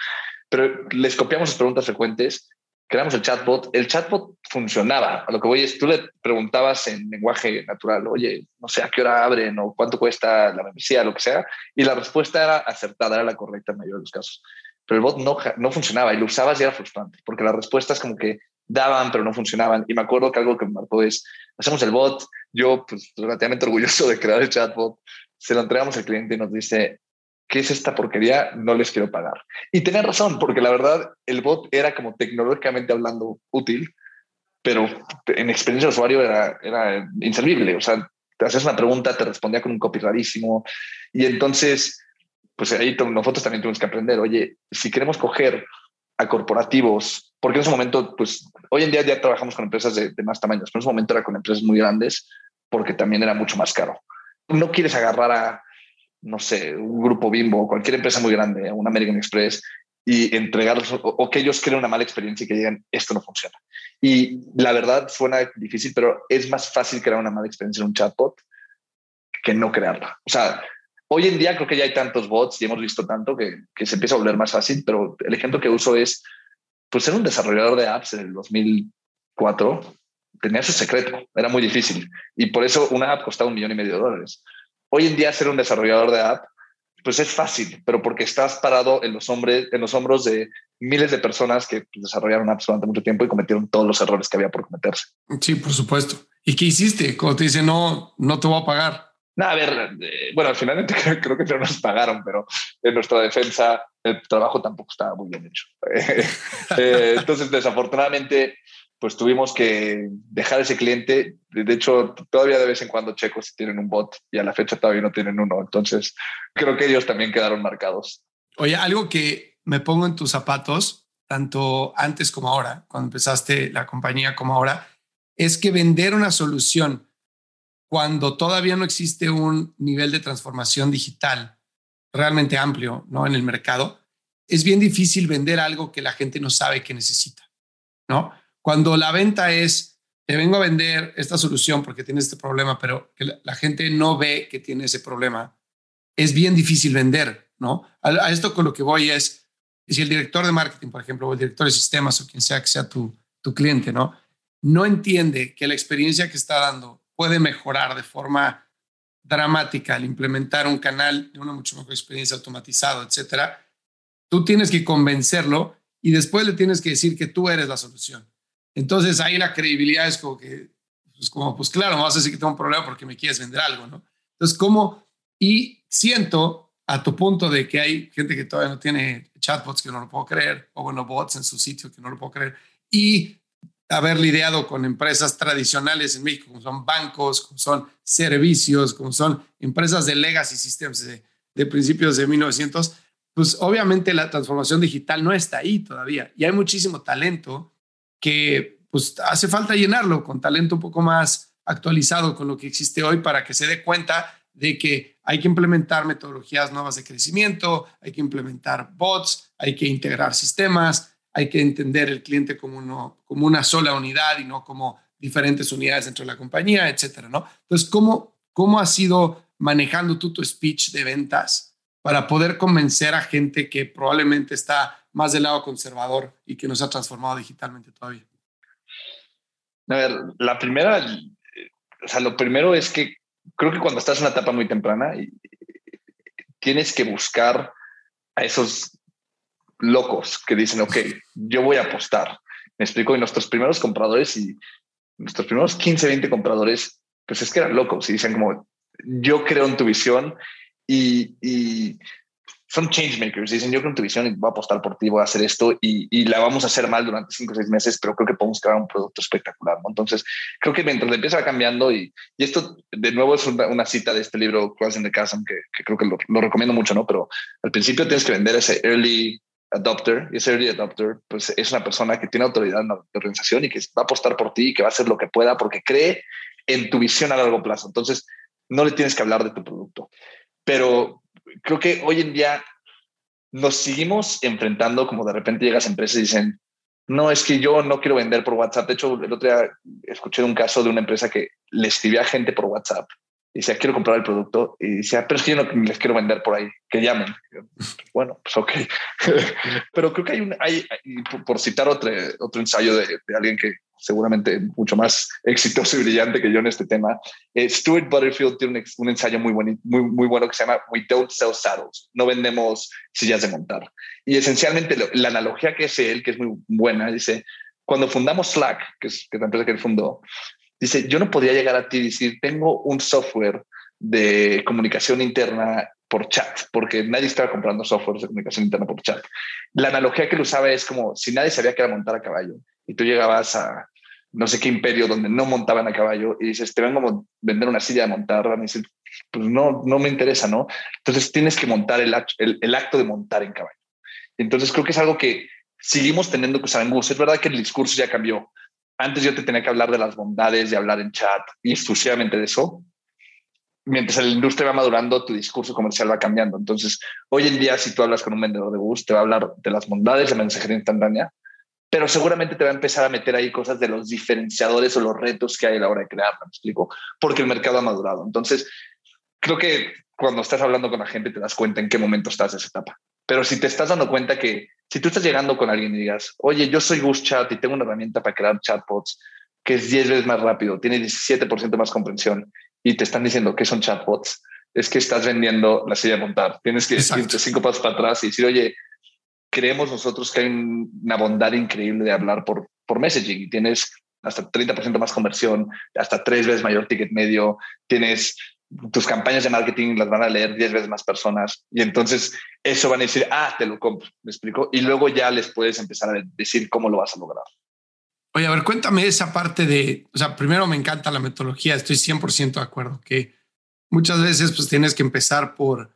Pero les copiamos las preguntas frecuentes, creamos el chatbot. El chatbot funcionaba. A lo que voy es, tú le preguntabas en lenguaje natural, oye, no sé a qué hora abren o cuánto cuesta la membresía, lo que sea, y la respuesta era acertada, era la correcta en mayor de los casos. Pero el bot no, no funcionaba y lo usabas y era frustrante, porque las respuestas como que daban, pero no funcionaban. Y me acuerdo que algo que me marcó es, hacemos el bot, yo pues relativamente orgulloso de crear el chatbot, se lo entregamos al cliente y nos dice, ¿qué es esta porquería? No les quiero pagar. Y tenía razón, porque la verdad el bot era como tecnológicamente hablando útil, pero en experiencia de usuario era, era inservible. O sea, te haces una pregunta, te respondía con un copy rarísimo. Y entonces, pues ahí nosotros también tuvimos que aprender, oye, si queremos coger a corporativos porque en ese momento, pues hoy en día ya trabajamos con empresas de, más tamaños, pero en ese momento era con empresas muy grandes porque también era mucho más caro. No quieres agarrar a, no sé, un grupo bimbo, cualquier empresa muy grande, un American Express, y entregarlos o, que ellos creen una mala experiencia y que digan esto no funciona. Y la verdad suena difícil, pero es más fácil crear una mala experiencia en un chatbot que no crearla. O sea, hoy en día creo que ya hay tantos bots y hemos visto tanto que, que se empieza a volver más fácil, pero el ejemplo que uso es pues ser un desarrollador de apps en el 2004 tenía su secreto, era muy difícil. Y por eso una app costaba un millón y medio de dólares. Hoy en día ser un desarrollador de app, pues es fácil, pero porque estás parado en los, hombres, en los hombros de miles de personas que desarrollaron apps durante mucho tiempo y cometieron todos los errores que había por cometerse. Sí, por supuesto. ¿Y qué hiciste? Cuando te dicen, no, no te voy a pagar. No, a ver, eh, bueno, finalmente [laughs] creo que no nos pagaron, pero en nuestra defensa el trabajo tampoco estaba muy bien hecho. [laughs] Eh, entonces, desafortunadamente, pues tuvimos que dejar ese cliente. De hecho, todavía de vez en cuando checo si tienen un bot y a la fecha todavía no tienen uno. Entonces, creo que ellos también quedaron marcados. Oye, algo que me pongo en tus zapatos, tanto antes como ahora, cuando empezaste la compañía como ahora, es que vender una solución cuando todavía no existe un nivel de transformación digital realmente amplio ¿no? en el mercado, es bien difícil vender algo que la gente no sabe que necesita. ¿no? Cuando la venta es, te vengo a vender esta solución porque tiene este problema, pero que la, gente no ve que tiene ese problema, es bien difícil vender. ¿no? A, esto con lo que voy es, si el director de marketing, por ejemplo, o el director de sistemas o quien sea que sea tu, tu cliente, ¿no? no entiende que la experiencia que está dando puede mejorar de forma dramática al implementar un canal de una mucho mejor experiencia automatizado, etcétera, tú tienes que convencerlo y después le tienes que decir que tú eres la solución. Entonces ahí la credibilidad es como que, pues como, pues claro, me vas a decir que tengo un problema porque me quieres vender algo, ¿no? Entonces, ¿cómo? Y siento a tu punto de que hay gente que todavía no tiene chatbots que no lo puedo creer, o bueno, bots en su sitio que no lo puedo creer, y haber lidiado con empresas tradicionales en México, como son bancos, como son servicios, como son empresas de legacy systems de, principios de 1900, pues obviamente la transformación digital no está ahí todavía. Y hay muchísimo talento que pues hace falta llenarlo con talento un poco más actualizado con lo que existe hoy para que se dé cuenta de que hay que implementar metodologías nuevas de crecimiento, hay que implementar bots, hay que integrar sistemas, hay que entender el cliente como, uno, como una sola unidad y no como diferentes unidades dentro de la compañía, etcétera, ¿no? Entonces, ¿cómo, cómo has ido manejando tú tu speech de ventas para poder convencer a gente que probablemente está más del lado conservador y que no se ha transformado digitalmente todavía? A ver, la primera, o sea, lo primero es que creo que cuando estás en una etapa muy temprana, tienes que buscar a esos locos que dicen, ok, yo voy a apostar. Me explico, y nuestros primeros compradores y nuestros primeros 15, 20 compradores, pues es que eran locos y dicen como, yo creo en tu visión y, y son changemakers. Dicen, yo creo en tu visión y voy a apostar por ti, voy a hacer esto y, y la vamos a hacer mal durante cinco o seis meses, pero creo que podemos crear un producto espectacular. Entonces, creo que mientras empieza cambiando y, y esto de nuevo es una, cita de este libro, Crossing the Chasm, que, que creo que lo, lo, recomiendo mucho, ¿no? Pero al principio tienes que vender ese early adopter, ese early adopter, pues es una persona que tiene autoridad en la organización y que va a apostar por ti y que va a hacer lo que pueda porque cree en tu visión a largo plazo. Entonces, no le tienes que hablar de tu producto. Pero creo que hoy en día nos seguimos enfrentando como de repente llegas a empresas y dicen, no, es que yo no quiero vender por WhatsApp. De hecho, el otro día escuché un caso de una empresa que le escribía a gente por WhatsApp y decía, quiero comprar el producto. Y decía, pero es que yo no les quiero vender por ahí, que llamen. Bueno, pues ok. [laughs] pero creo que hay un, hay, por citar otro, otro ensayo de, de, alguien que seguramente mucho más exitoso y brillante que yo en este tema, eh, Stuart Butterfield tiene un, un, ensayo muy, bueno, muy, muy bueno que se llama We Don't Sell Saddles, no vendemos sillas de montar. Y esencialmente lo, la analogía que es él, que es muy buena, dice, cuando fundamos Slack, que es, que es la empresa que él fundó, Dice, yo no podía llegar a ti y decir, tengo un software de comunicación interna por chat, porque nadie estaba comprando software de comunicación interna por chat. La analogía que lo usaba es como si nadie sabía que era montar a caballo y tú llegabas a no sé qué imperio donde no montaban a caballo y dices, te van a vender una silla de montar, y dices, pues no, no me interesa, ¿no? Entonces tienes que montar el, el, acto de montar en caballo. Entonces creo que es algo que seguimos teniendo que usar en Google. Es verdad que el discurso ya cambió, antes yo te tenía que hablar de las bondades de hablar en chat y exclusivamente de eso. Mientras la industria va madurando, tu discurso comercial va cambiando. Entonces, hoy en día, si tú hablas con un vendedor de bus, te va a hablar de las bondades de mensajería instantánea, pero seguramente te va a empezar a meter ahí cosas de los diferenciadores o los retos que hay a la hora de crearla, me explico, porque el mercado ha madurado. Entonces, creo que cuando estás hablando con la gente te das cuenta en qué momento estás de esa etapa. Pero si te estás dando cuenta que si tú estás llegando con alguien y digas, oye, yo soy Gus Chat y tengo una herramienta para crear chatbots que es 10 veces más rápido, tiene 17% más comprensión y te están diciendo que son chatbots, es que estás vendiendo la silla de montar. Tienes que decirte cinco pasos para atrás y decir, oye, creemos nosotros que hay una bondad increíble de hablar por, por messaging y tienes hasta 30% más conversión, hasta tres veces mayor ticket medio, tienes tus campañas de marketing las van a leer 10 veces más personas y entonces eso van a decir, ah, te lo compro, me explico, y luego ya les puedes empezar a decir cómo lo vas a lograr. Oye, a ver, cuéntame esa parte de, o sea, primero me encanta la metodología, estoy 100% de acuerdo, que muchas veces pues tienes que empezar por,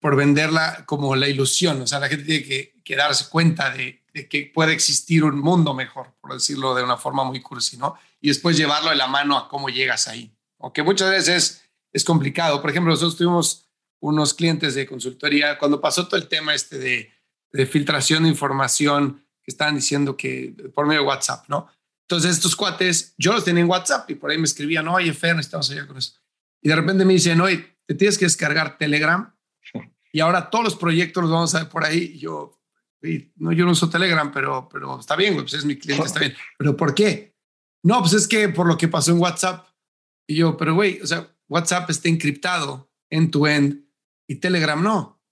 por venderla como la ilusión, o sea, la gente tiene que, que darse cuenta de, de, que puede existir un mundo mejor, por decirlo de una forma muy cursi, ¿no? Y después llevarlo de la mano a cómo llegas ahí, o que muchas veces es complicado. Por ejemplo, nosotros tuvimos unos clientes de consultoría cuando pasó todo el tema este de, de filtración de información que estaban diciendo que por medio de WhatsApp, ¿no? Entonces estos cuates, yo los tenía en WhatsApp y por ahí me escribían, oye, Fer, estamos allá con eso. Y de repente me dicen, oye, te tienes que descargar Telegram y ahora todos los proyectos los vamos a ver por ahí. Y yo, no, yo no uso Telegram, pero, pero está bien, pues es mi cliente, está bien. ¿Pero por qué? No, pues es que por lo que pasó en WhatsApp. Y yo, pero güey, o sea, WhatsApp está encriptado end-to-end y Telegram no.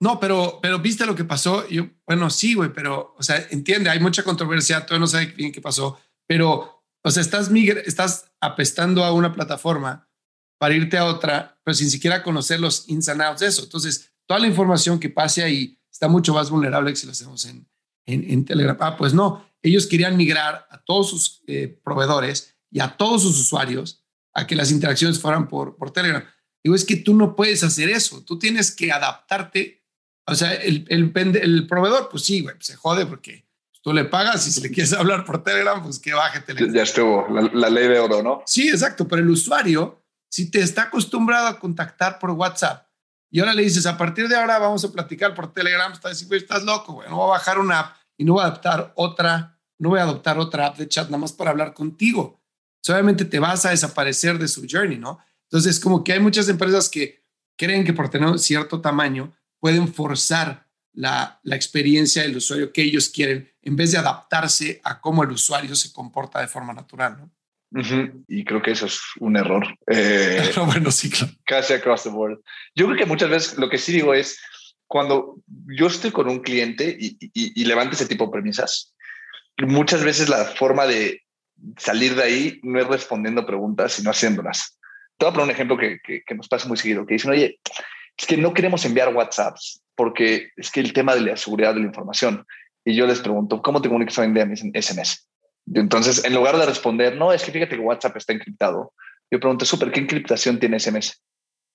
No, pero, pero viste lo que pasó. Yo, bueno, sí, güey, pero, o sea, entiende, hay mucha controversia, todavía no sabe bien qué pasó, pero, o sea, estás, estás apestando a una plataforma para irte a otra, pero sin siquiera conocer los ins and outs de eso. Entonces, toda la información que pase ahí está mucho más vulnerable que si lo hacemos en, en, Telegram. Ah, pues no, ellos querían migrar a todos sus eh, proveedores y a todos sus usuarios a que las interacciones fueran por, por Telegram. Digo, es que tú no puedes hacer eso, tú tienes que adaptarte. O sea, el, el, el proveedor, pues sí, güey, pues se jode porque tú le pagas y si le quieres [laughs] hablar por Telegram, pues que baje Telegram. Ya estuvo, la, la ley de oro, ¿no? Sí, exacto, pero el usuario, si te está acostumbrado a contactar por WhatsApp y ahora le dices, a partir de ahora vamos a platicar por Telegram, está diciendo, estás loco, güey, no voy a bajar una app y no voy a adaptar otra, no voy a adoptar otra app de chat nada más para hablar contigo. Obviamente te vas a desaparecer de su journey, ¿no? Entonces, como que hay muchas empresas que creen que por tener cierto tamaño pueden forzar la, la experiencia del usuario que ellos quieren en vez de adaptarse a cómo el usuario se comporta de forma natural, ¿no? Y creo que eso es un error. Eh, [laughs] bueno, sí, claro. Casi across the board. Yo creo que muchas veces lo que sí digo es, cuando yo estoy con un cliente y, y, y levante ese tipo de premisas, muchas veces la forma de salir de ahí no es respondiendo preguntas, sino haciéndolas. Te voy a poner un ejemplo que, que, que nos pasa muy seguido, que dicen, oye, es que no queremos enviar WhatsApps porque es que el tema de la seguridad de la información. Y yo les pregunto, ¿cómo te comunicas hoy en día en SMS? Entonces, en lugar de responder, no, es que fíjate que WhatsApp está encriptado, yo pregunto, súper, ¿qué encriptación tiene SMS?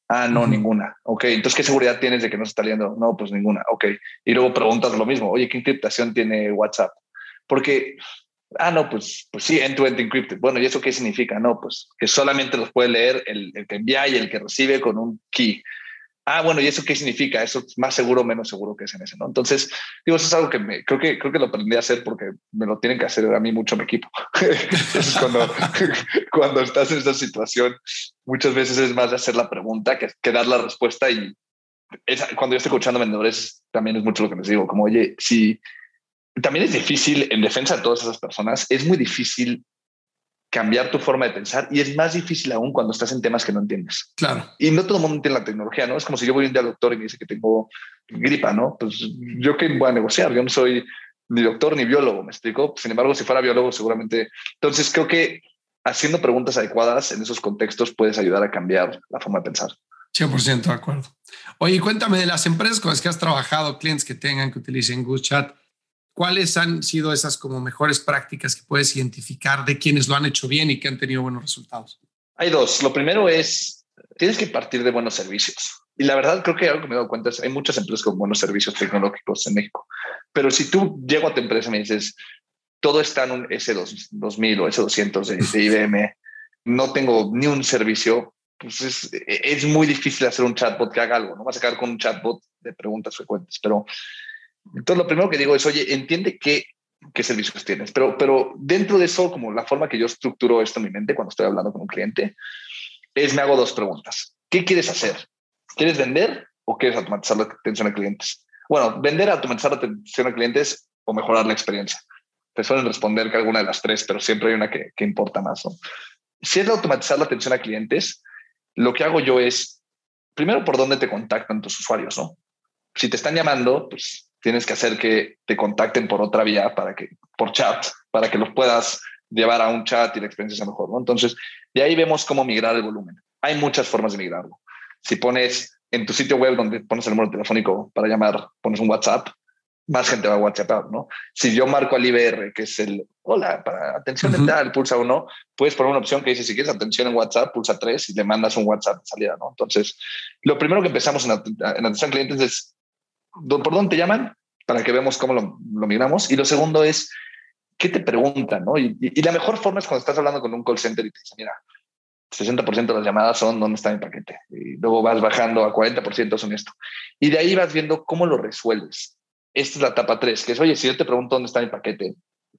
Ah, no, ninguna. Ok, entonces, ¿qué seguridad tienes de que no se está leyendo? No, pues ninguna. Ok. Y luego preguntas lo mismo, oye, ¿qué encriptación tiene WhatsApp? Porque, ah, no, pues, pues sí, end-to-end encrypted. Bueno, ¿y eso qué significa? No, pues que solamente los puede leer el, el que envía y el que recibe con un key ah, bueno, ¿y eso qué significa? Eso es más seguro o menos seguro que es en ese, ¿no? Entonces, digo, eso es algo que me, creo que, creo que lo aprendí a hacer porque me lo tienen que hacer a mí mucho mi equipo. [laughs] Entonces, cuando, [laughs] cuando estás en esa situación, muchas veces es más de hacer la pregunta que, que dar la respuesta y cuando yo estoy escuchando vendedores, también es mucho lo que les digo, como, oye, si también es difícil en defensa de todas esas personas, es muy difícil cambiar tu forma de pensar y es más difícil aún cuando estás en temas que no entiendes. Claro. Y no todo el mundo entiende la tecnología, ¿no? Es como si yo voy un día al doctor y me dice que tengo gripa, ¿no? Pues yo qué voy a negociar, yo no soy ni doctor ni biólogo, ¿me explico? Sin embargo, si fuera biólogo, seguramente. Entonces, creo que haciendo preguntas adecuadas en esos contextos puedes ayudar a cambiar la forma de pensar. 100% de acuerdo. Oye, cuéntame de las empresas con las que has trabajado, clientes que tengan que utilicen GoodChat. ¿Cuáles han sido esas como mejores prácticas que puedes identificar de quienes lo han hecho bien y que han tenido buenos resultados? Hay dos. Lo primero es, tienes que partir de buenos servicios. Y la verdad, creo que algo que me he dado cuenta es, hay muchas empresas con buenos servicios tecnológicos en México. Pero si tú llego a tu empresa y me dices, todo está en un S2000 o S200 de, de IBM, no tengo ni un servicio, pues es, es, muy difícil hacer un chatbot que haga algo. No vas a quedar con un chatbot de preguntas frecuentes, pero entonces, lo primero que digo es, oye, entiende qué, qué servicios tienes, pero, pero dentro de eso, como la forma que yo estructuro esto en mi mente cuando estoy hablando con un cliente, es me hago dos preguntas. ¿Qué quieres hacer? ¿Quieres vender o quieres automatizar la atención a clientes? Bueno, vender, automatizar la atención a clientes o mejorar la experiencia. Te suelen responder que alguna de las tres, pero siempre hay una que, que importa más. ¿no? Si es automatizar la atención a clientes, lo que hago yo es, primero, por dónde te contactan tus usuarios, ¿no? Si te están llamando, pues tienes que hacer que te contacten por otra vía para que, por chat, para que los puedas llevar a un chat y la experiencia sea mejor. ¿no? Entonces, de ahí vemos cómo migrar el volumen. Hay muchas formas de migrarlo. Si pones en tu sitio web donde pones el número telefónico para llamar, pones un WhatsApp, más gente va a WhatsApp, ¿no? Si yo marco al IBR, que es el, hola, para atención dental, pulsa uno, puedes poner una opción que dice, si quieres atención en WhatsApp, pulsa tres y le mandas un WhatsApp de salida, ¿no? Entonces, lo primero que empezamos en, en atención a clientes es ¿por dónde te llaman? Para que veamos cómo lo, lo migramos. Y lo segundo es, ¿qué te preguntan? ¿no? Y, la mejor forma es cuando estás hablando con un call center y te dicen, mira, 60% de las llamadas son dónde está mi paquete. Y luego vas bajando a 40% son esto. Y de ahí vas viendo cómo lo resuelves. Esta es la etapa 3, que es, oye, si yo te pregunto dónde está mi paquete,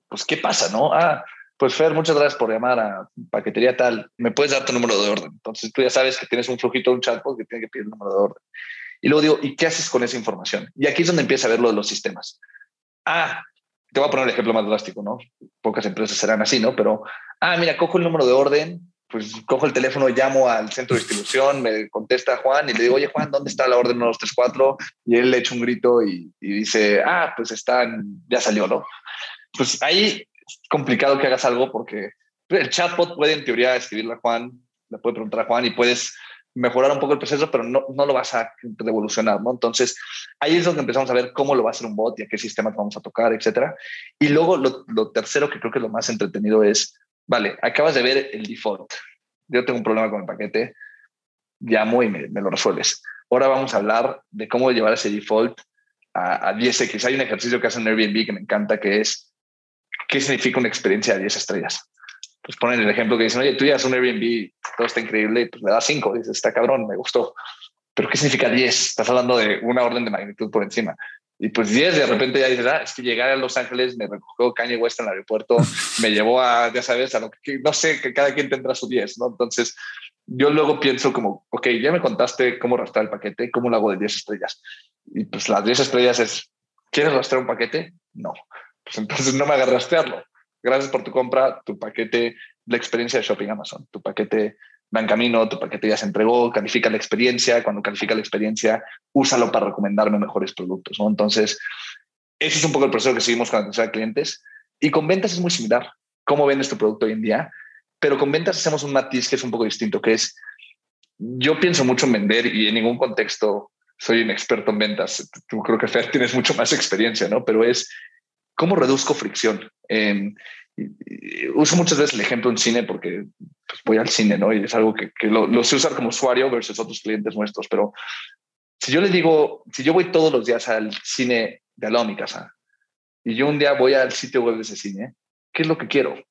pues, ¿qué pasa? No, ah, pues Fer, muchas gracias por llamar a paquetería tal. ¿Me puedes dar tu número de orden? Entonces tú ya sabes que tienes un flujito, un chatbot que tiene que pedir el número de orden. Y luego digo, ¿y qué haces con esa información? Y aquí es donde empieza a ver lo de los sistemas. Ah, te voy a poner el ejemplo más drástico, ¿no? Pocas empresas serán así, ¿no? Pero, ah, mira, cojo el número de orden pues cojo el teléfono, llamo al centro de distribución, me contesta Juan y le digo, oye Juan, ¿dónde está la orden 1234? Y él le echa un grito y, dice, ah, pues están, ya salió, ¿no? Pues ahí es complicado que hagas algo porque el chatbot puede en teoría escribirle a Juan, le puede preguntar a Juan y puedes mejorar un poco el proceso, pero no, no lo vas a revolucionar, ¿no? Entonces, ahí es donde empezamos a ver cómo lo va a hacer un bot y a qué sistemas vamos a tocar, etcétera. Y luego lo, tercero que creo que es lo más entretenido es vale, acabas de ver el default. Yo tengo un problema con el paquete, llamo y me, lo resuelves. Ahora vamos a hablar de cómo llevar ese default a, 10x. Hay un ejercicio que hace en Airbnb que me encanta, que es, ¿qué significa una experiencia de 10 estrellas? Pues ponen el ejemplo que dicen, oye, tú ya un Airbnb, todo está increíble, pues le das 5, dices, está cabrón, me gustó. Pero ¿qué significa 10? Estás hablando de una orden de magnitud por encima. Y pues 10, de repente ya dices, ah, es que llegar a Los Ángeles, me recogió Kanye West en el aeropuerto, me llevó a, ya sabes, a lo que, no sé, que cada quien tendrá su 10, ¿no? Entonces, yo luego pienso como, ok, ya me contaste cómo rastrear el paquete, cómo lo hago de 10 estrellas. Y pues las 10 estrellas es, ¿quieres rastrear un paquete? No. Pues entonces no me hagas rastrearlo. Gracias por tu compra, tu paquete, la experiencia de Shopping Amazon, tu paquete va en camino, tu paquete ya se entregó, califica la experiencia, cuando califica la experiencia, úsalo para recomendarme mejores productos. ¿no? Entonces, ese es un poco el proceso que seguimos con atención a clientes. Y con ventas es muy similar. ¿Cómo vendes tu producto hoy en día? Pero con ventas hacemos un matiz que es un poco distinto, que es, yo pienso mucho en vender y en ningún contexto soy un experto en ventas. Tú creo que Fer tienes mucho más experiencia, ¿no? Pero es, ¿cómo reduzco fricción? Uso muchas veces el ejemplo en cine porque pues, voy al cine, ¿no? Y es algo que, lo, sé usar como usuario versus otros clientes nuestros, pero si yo les digo, si yo voy todos los días al cine de al lado de mi casa y yo un día voy al sitio web de ese cine, ¿qué es lo que quiero?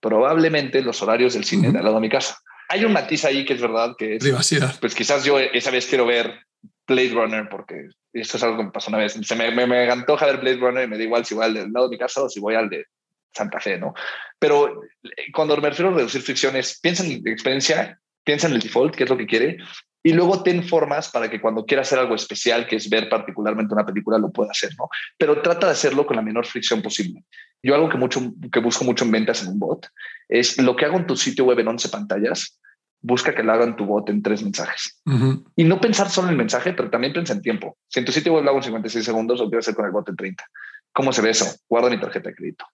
Probablemente los horarios del cine de al lado de mi casa. Hay un matiz ahí que es verdad que es... Privacidad. Pues quizás yo esa vez quiero ver Blade Runner porque esto es algo que me pasó una vez. Se me, me, me antoja ver Blade Runner y me da igual si voy al del lado de mi casa o si voy al de Santa Fe, ¿no? Pero eh, cuando me refiero a reducir fricciones, piensa en la experiencia, piensa en el default, que es lo que quiere, y luego ten formas para que cuando quiera hacer algo especial, que es ver particularmente una película, lo pueda hacer, ¿no? Pero trata de hacerlo con la menor fricción posible. Yo algo que, mucho, que busco mucho en ventas en un bot es lo que hago en tu sitio web en 11 pantallas, busca que lo haga en tu bot en tres mensajes. Y no pensar solo en el mensaje, pero también piensa en tiempo. Si en tu sitio web lo hago en 56 segundos, lo quiero hacer con el bot en 30. ¿Cómo se ve eso? Guarda mi tarjeta de crédito.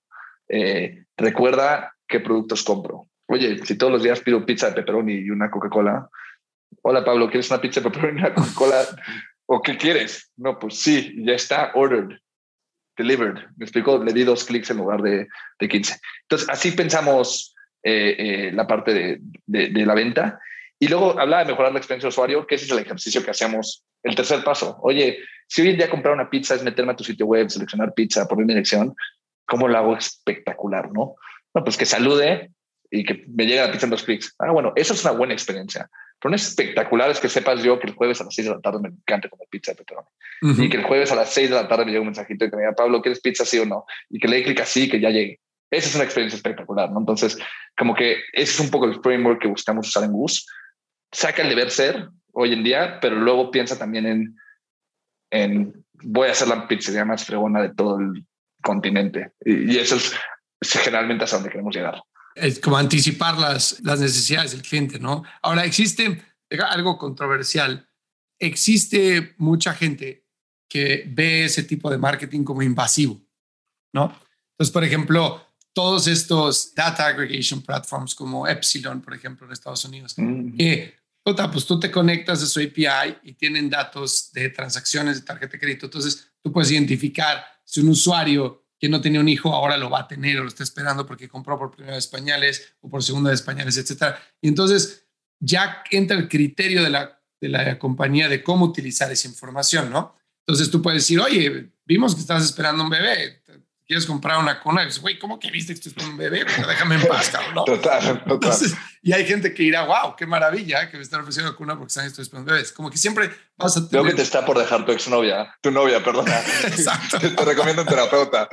Eh, recuerda qué productos compro. Oye, si todos los días pido pizza de pepperoni y una Coca-Cola, hola Pablo, ¿quieres una pizza de pepperoni y una Coca-Cola? ¿O qué quieres? No, pues sí, ya está ordered, delivered. Me explicó, le di dos clics en lugar de, de 15. Entonces, así pensamos eh, eh, la parte de, de, la venta. Y luego hablaba de mejorar la experiencia de usuario, que ese es el ejercicio que hacemos. El tercer paso, oye, si hoy en día comprar una pizza es meterme a tu sitio web, seleccionar pizza, poner mi dirección, ¿cómo lo hago espectacular, no? No, pues que salude y que me llegue la pizza en dos clics. Ah, bueno, eso es una buena experiencia. Pero no es espectacular es que sepas yo que el jueves a las 6 de la tarde me encanta comer pizza de pepperoni. Y que el jueves a las 6 de la tarde me llega un mensajito y que me diga, Pablo, ¿quieres pizza sí o no? Y que le dé clic así que ya llegue. Esa es una experiencia espectacular, ¿no? Entonces, como que ese es un poco el framework que buscamos usar en Goose. Saca el deber ser hoy en día, pero luego piensa también en, en voy a hacer la pizzería más fregona de todo el continente. Y, eso es, generalmente hasta donde queremos llegar. Es como anticipar las, las necesidades del cliente, ¿no? Ahora, existe algo controversial. Existe mucha gente que ve ese tipo de marketing como invasivo, ¿no? Entonces, por ejemplo, todos estos data aggregation platforms como Epsilon, por ejemplo, en Estados Unidos, mm. que, pues tú te conectas a su API y tienen datos de transacciones de tarjeta de crédito. Entonces, tú puedes identificar si un usuario que no tenía un hijo ahora lo va a tener o lo está esperando porque compró por primera vez pañales o por segunda vez pañales, etcétera. Y entonces ya entra el criterio de la, de la compañía de cómo utilizar esa información, ¿no? Entonces tú puedes decir, oye, vimos que estás esperando un bebé, quieres comprar una cuna, y dices, güey, ¿cómo que viste que esto es un bebé? déjame en paz, cabrón. Total, total. y hay gente que dirá, wow, qué maravilla que me están ofreciendo cuna porque están estos bebés. Como que siempre vas a tener... Creo que te está por dejar tu exnovia, tu novia, perdona. Exacto. [laughs] te, recomiendo un terapeuta.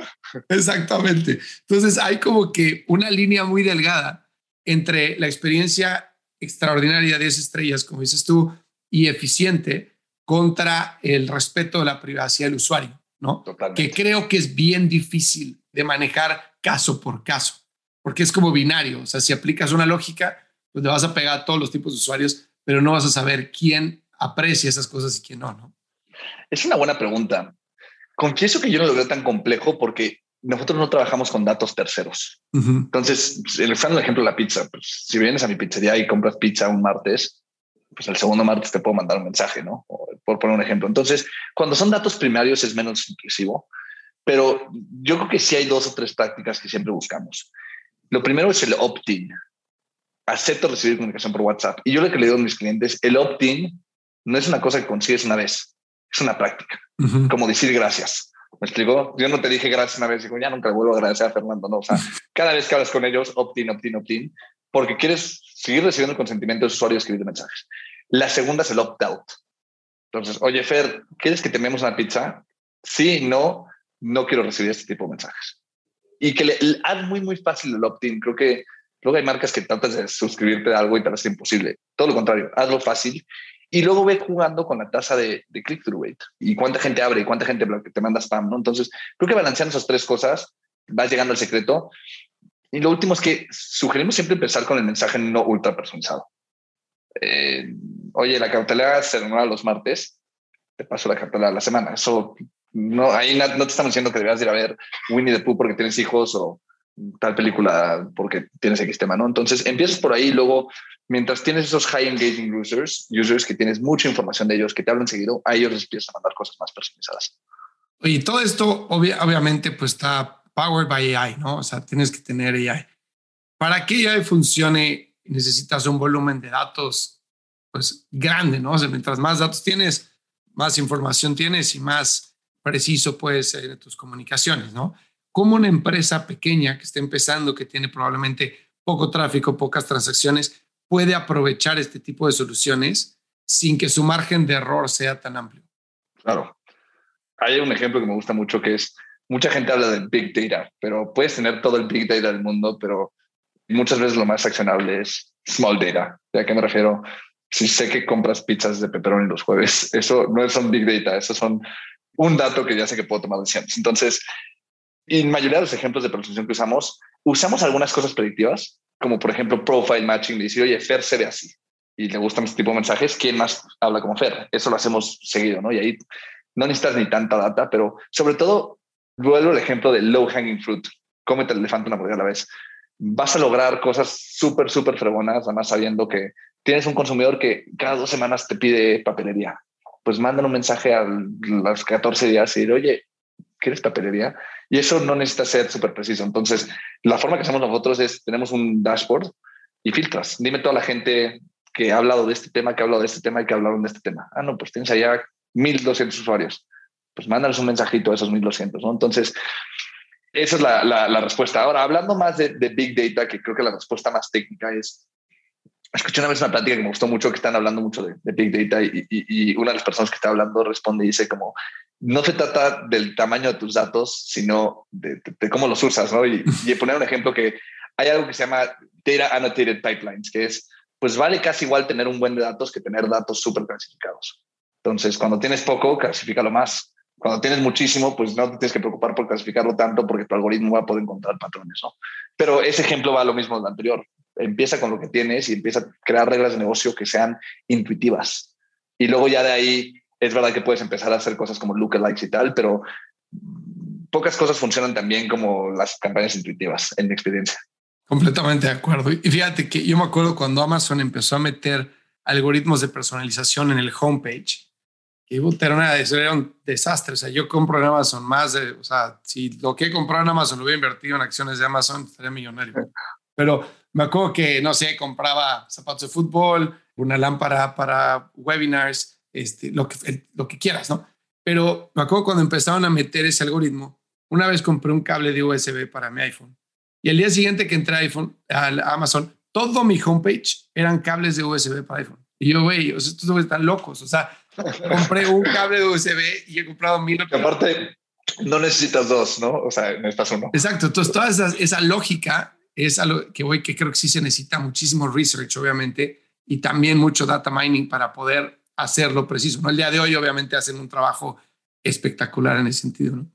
Exactamente. Entonces hay como que una línea muy delgada entre la experiencia extraordinaria de esas estrellas, como dices tú, y eficiente contra el respeto de la privacidad del usuario. ¿No? Que creo que es bien difícil de manejar caso por caso, porque es como binario. O sea, si aplicas una lógica, pues le vas a pegar a todos los tipos de usuarios, pero no vas a saber quién aprecia esas cosas y quién no, ¿no? Es una buena pregunta. Confieso que yo no lo veo tan complejo porque nosotros no trabajamos con datos terceros. Entonces, el ejemplo de la pizza, pues, si vienes a mi pizzería y compras pizza un martes, pues el segundo martes te puedo mandar un mensaje, ¿no? por poner un ejemplo. Entonces, cuando son datos primarios es menos intrusivo, pero yo creo que sí hay dos o tres prácticas que siempre buscamos. Lo primero es el opt-in. Acepto recibir comunicación por WhatsApp. Y yo lo que le digo a mis clientes, el opt-in no es una cosa que consigues una vez, es una práctica, como decir gracias. ¿Me explico? Yo no te dije gracias una vez, digo, ya nunca le vuelvo a agradecer a Fernando, no. O sea, [laughs] cada vez que hablas con ellos, opt-in, opt-in, opt-in, porque quieres seguir recibiendo el consentimiento de usuario escribir mensajes. La segunda es el opt-out. Entonces, oye, Fer, ¿quieres que tememos una pizza? Sí, no, no quiero recibir este tipo de mensajes. Y que le, haz muy, muy fácil el opt-in. Creo que luego hay marcas que tratas de suscribirte a algo y te hace imposible. Todo lo contrario, hazlo fácil y luego ve jugando con la tasa de, click-through rate y cuánta gente abre y cuánta gente te manda spam, ¿no? Entonces, creo que balanceando esas tres cosas, vas llegando al secreto. Y lo último es que sugerimos siempre empezar con el mensaje no ultra personalizado. Eh, oye, la cartelera se renueva los martes, te paso la cartelera de la semana. Eso no, ahí no, te estamos diciendo que debas ir a ver Winnie the Pooh porque tienes hijos o tal película porque tienes X tema, ¿no? Entonces empiezas por ahí y luego, mientras tienes esos high engaging users, users que tienes mucha información de ellos, que te hablan seguido, a ellos les empiezas a mandar cosas más personalizadas. Y todo esto obviamente pues está powered by AI, ¿no? O sea, tienes que tener AI. Para que AI funcione, necesitas un volumen de datos pues grande, ¿no? O sea, mientras más datos tienes, más información tienes y más preciso puede ser tus comunicaciones, ¿no? Como una empresa pequeña que está empezando, que tiene probablemente poco tráfico, pocas transacciones, puede aprovechar este tipo de soluciones sin que su margen de error sea tan amplio? Claro. Hay un ejemplo que me gusta mucho que es, mucha gente habla de Big Data, pero puedes tener todo el Big Data del mundo, pero muchas veces lo más accionable es Small Data. ¿A qué me refiero? Si sé que compras pizzas de pepperoni los jueves, [laughs] eso no son Big Data, eso son un dato que ya sé que puedo tomar decisiones. Entonces, en mayoría de los ejemplos de pronunciación que usamos, usamos algunas cosas predictivas, como por ejemplo profile matching, de decir, oye, Fer se ve así y le gustan este tipo de mensajes, ¿quién más habla como Fer? Eso lo hacemos seguido, ¿no? Y ahí no necesitas ni tanta data, pero sobre todo, vuelvo el ejemplo de low hanging fruit, cómete el elefante una a la vez. Vas a lograr cosas súper, súper fregonas, además sabiendo que tienes un consumidor que cada dos semanas te pide papelería pues mandan un mensaje a los 14 días y decir, oye, ¿quieres papelería? Y eso no necesita ser súper preciso. Entonces, la forma que hacemos nosotros es, tenemos un dashboard y filtras. Dime toda la gente que ha hablado de este tema, que ha hablado de este tema y que hablaron de este tema. Ah, no, pues tienes allá 1.200 usuarios. Pues mándales un mensajito a esos 1.200, ¿no? Entonces, esa es la, la, respuesta. Ahora, hablando más de, de, Big Data, que creo que la respuesta más técnica es, escuché una vez una plática que me gustó mucho, que están hablando mucho de, Big Data y, una de las personas que está hablando responde y dice como, no se trata del tamaño de tus datos, sino de, cómo los usas, ¿no? Y, y, poner un ejemplo que hay algo que se llama Data Annotated Pipelines, que es, pues vale casi igual tener un buen de datos que tener datos súper clasificados. Entonces, cuando tienes poco, clasifícalo más. Cuando tienes muchísimo, pues no te tienes que preocupar por clasificarlo tanto porque tu algoritmo va a poder encontrar patrones, ¿no? Pero ese ejemplo va a lo mismo del anterior empieza con lo que tienes y empieza a crear reglas de negocio que sean intuitivas. Y luego ya de ahí es verdad que puedes empezar a hacer cosas como lookalikes y tal, pero pocas cosas funcionan tan bien como las campañas intuitivas, en mi experiencia. Completamente de acuerdo. Y fíjate que yo me acuerdo cuando Amazon empezó a meter algoritmos de personalización en el homepage, que era, un desastre. O sea, yo compro en Amazon más de, o sea, si lo que he comprado en Amazon lo hubiera invertido en acciones de Amazon, estaría millonario. Pero me acuerdo que, no sé, compraba zapatos de fútbol, una lámpara para webinars, este, lo, que, lo que quieras, ¿no? Pero me acuerdo cuando empezaron a meter ese algoritmo, una vez compré un cable de USB para mi iPhone y al día siguiente que entré a, iPhone, a Amazon, todo mi homepage eran cables de USB para iPhone. Y yo, güey, o sea, estos están locos. O sea, compré un cable de USB y he comprado mil. Aparte, no necesitas dos, ¿no? O sea, necesitas uno. Exacto. Entonces, toda esa, esa lógica es algo que voy que creo que sí se necesita muchísimo research, obviamente, y también mucho data mining para poder hacerlo preciso. ¿no? El día de hoy, obviamente, hacen un trabajo espectacular en ese sentido. ¿no?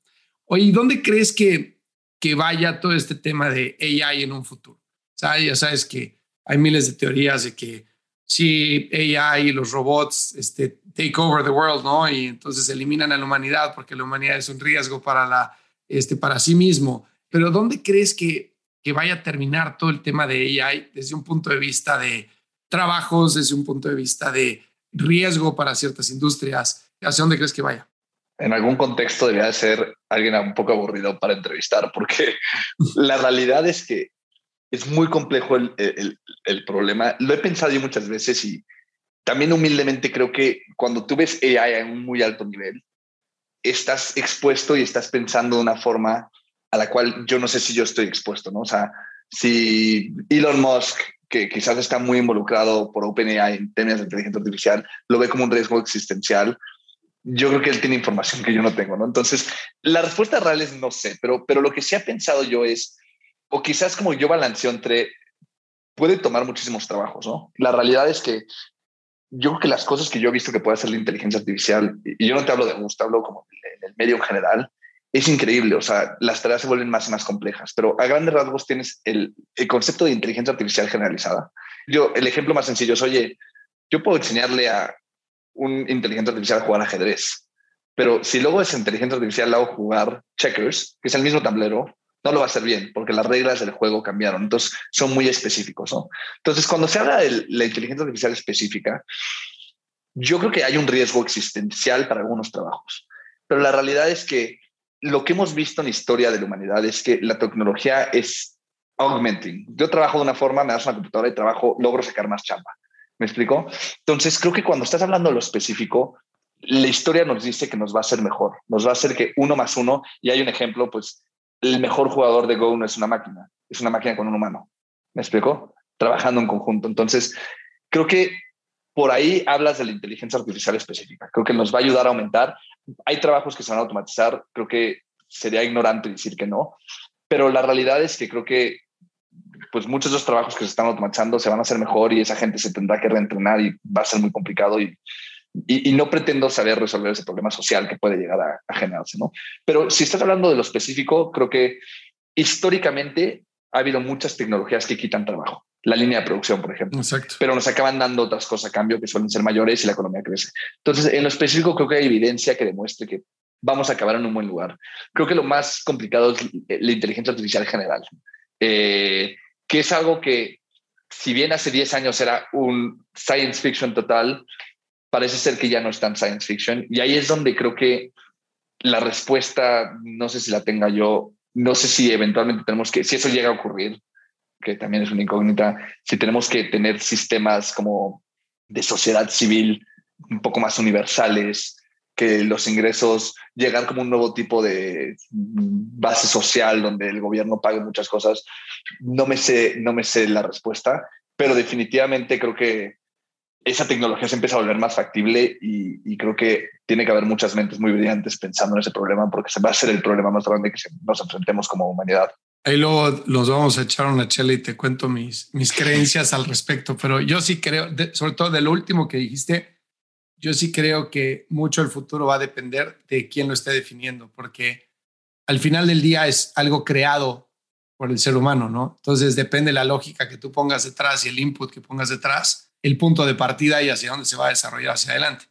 Oye, ¿dónde crees que, que vaya todo este tema de AI en un futuro? O sea, ya sabes que hay miles de teorías de que si AI y los robots este, take over the world, ¿no? Y entonces eliminan a la humanidad porque la humanidad es un riesgo para, la, este, para sí mismo. Pero ¿dónde crees que, que vaya a terminar todo el tema de AI desde un punto de vista de trabajos, desde un punto de vista de riesgo para ciertas industrias? ¿Hacia dónde crees que vaya? En algún contexto debería de ser alguien un poco aburrido para entrevistar, porque [laughs] la realidad es que es muy complejo el, el, el, problema. Lo he pensado yo muchas veces y también humildemente creo que cuando tú ves AI a un muy alto nivel, estás expuesto y estás pensando de una forma a la cual yo no sé si yo estoy expuesto, ¿no? O sea, si Elon Musk, que quizás está muy involucrado por OpenAI en términos de inteligencia artificial, lo ve como un riesgo existencial, yo creo que él tiene información que yo no tengo, ¿no? Entonces, la respuesta real es no sé, pero, pero lo que sí ha pensado yo es, o quizás como yo balanceo entre, puede tomar muchísimos trabajos, ¿no? La realidad es que yo creo que las cosas que yo he visto que puede hacer la inteligencia artificial, y yo no te hablo de gusto, hablo como en el medio en general, es increíble. O sea, las tareas se vuelven más y más complejas, pero a grandes rasgos tienes el, el concepto de inteligencia artificial generalizada. Yo, el ejemplo más sencillo es, oye, yo puedo enseñarle a un inteligencia artificial a jugar ajedrez, pero si luego esa inteligencia artificial la hago jugar checkers, que es el mismo tablero, no lo va a hacer bien porque las reglas del juego cambiaron. Entonces son muy específicos. ¿no? Entonces, cuando se habla de la inteligencia artificial específica, yo creo que hay un riesgo existencial para algunos trabajos. Pero la realidad es que lo que hemos visto en la historia de la humanidad es que la tecnología es augmenting. Yo trabajo de una forma, me das una computadora y trabajo, logro sacar más chamba. ¿Me explico? Entonces, creo que cuando estás hablando de lo específico, la historia nos dice que nos va a ser mejor, nos va a hacer que uno más uno, y hay un ejemplo, pues el mejor jugador de Go no es una máquina, es una máquina con un humano. ¿Me explico? Trabajando en conjunto. Entonces, creo que por ahí hablas de la inteligencia artificial específica. Creo que nos va a ayudar a aumentar. Hay trabajos que se van a automatizar. Creo que sería ignorante decir que no. Pero la realidad es que creo que pues muchos de los trabajos que se están automatizando se van a hacer mejor y esa gente se tendrá que reentrenar y va a ser muy complicado y y, no pretendo saber resolver ese problema social que puede llegar a, generarse, ¿no? Pero si estás hablando de lo específico, creo que históricamente ha habido muchas tecnologías que quitan trabajo. La línea de producción, por ejemplo. Exacto. Pero nos acaban dando otras cosas a cambio que suelen ser mayores y la economía crece. Entonces, en lo específico, creo que hay evidencia que demuestre que vamos a acabar en un buen lugar. Creo que lo más complicado es la inteligencia artificial general, eh, que es algo que, si bien hace 10 años era un science fiction total, parece ser que ya no es tan science fiction. Y ahí es donde creo que la respuesta, no sé si la tenga yo, no sé si eventualmente tenemos que, si eso llega a ocurrir, que también es una incógnita, si tenemos que tener sistemas como de sociedad civil un poco más universales, que los ingresos llegar como un nuevo tipo de base social donde el gobierno pague muchas cosas, no me sé, no me sé la respuesta, pero definitivamente creo que esa tecnología se empieza a volver más factible y, creo que tiene que haber muchas mentes muy brillantes pensando en ese problema porque se va a ser el problema más grande que nos enfrentemos como humanidad. Ahí luego los vamos a echar una chela y te cuento mis, mis [laughs] creencias al respecto, pero yo sí creo, sobre todo de lo último que dijiste, yo sí creo que mucho el futuro va a depender de quién lo esté definiendo, porque al final del día es algo creado por el ser humano, ¿no? Entonces depende la lógica que tú pongas detrás y el input que pongas detrás el punto de partida y hacia dónde se va a desarrollar hacia adelante.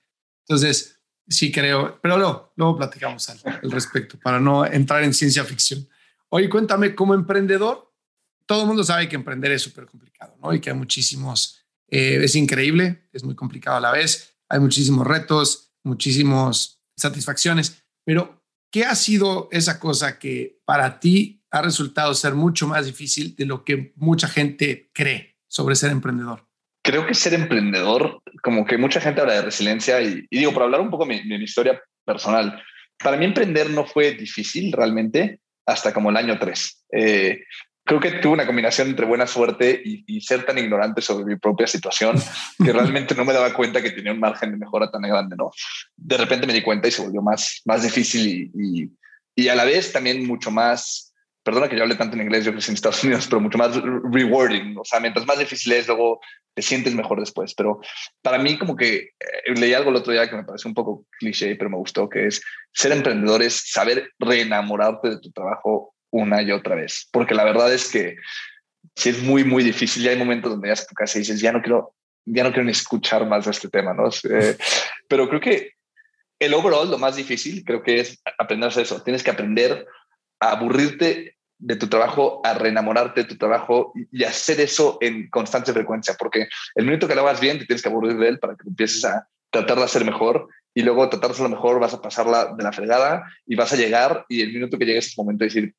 Entonces, sí creo, pero luego, luego platicamos al, respecto para no entrar en ciencia ficción. Oye, cuéntame, como emprendedor, todo el mundo sabe que emprender es súper complicado, ¿no? Y que hay muchísimos, eh, es increíble, es muy complicado a la vez, hay muchísimos retos, muchísimas satisfacciones, pero ¿qué ha sido esa cosa que para ti ha resultado ser mucho más difícil de lo que mucha gente cree sobre ser emprendedor? Creo que ser emprendedor, como que mucha gente habla de resiliencia y, digo, para hablar un poco de mi, historia personal, para mí emprender no fue difícil realmente hasta como el año 3. Eh, creo que tuve una combinación entre buena suerte y, ser tan ignorante sobre mi propia situación que [laughs] realmente no me daba cuenta que tenía un margen de mejora tan grande, ¿no? De repente me di cuenta y se volvió más, más difícil y, y a la vez también mucho más perdona que yo hable tanto en inglés, yo crecí en Estados Unidos, pero mucho más rewarding. O sea, mientras más difícil es, luego te sientes mejor después. Pero para mí, como que eh, leí algo el otro día que me pareció un poco cliché, pero me gustó, que es ser emprendedor es saber reenamorarte de tu trabajo una y otra vez. Porque la verdad es que sí es muy, muy difícil. Ya hay momentos donde ya a tu casa y dices, ya no quiero, ya no quiero ni escuchar más de este tema, ¿no? Eh, [laughs] pero creo que el overall, lo más difícil, creo que es aprender a hacer eso. Tienes que aprender a aburrirte de tu trabajo, a reenamorarte de tu trabajo y hacer eso en constante frecuencia, porque el minuto que lo hagas bien, te tienes que aburrir de él para que empieces a tratar de hacer mejor y luego tratar de hacerlo mejor, vas a pasarla de la fregada y vas a llegar y el minuto que llegues a ese momento decir,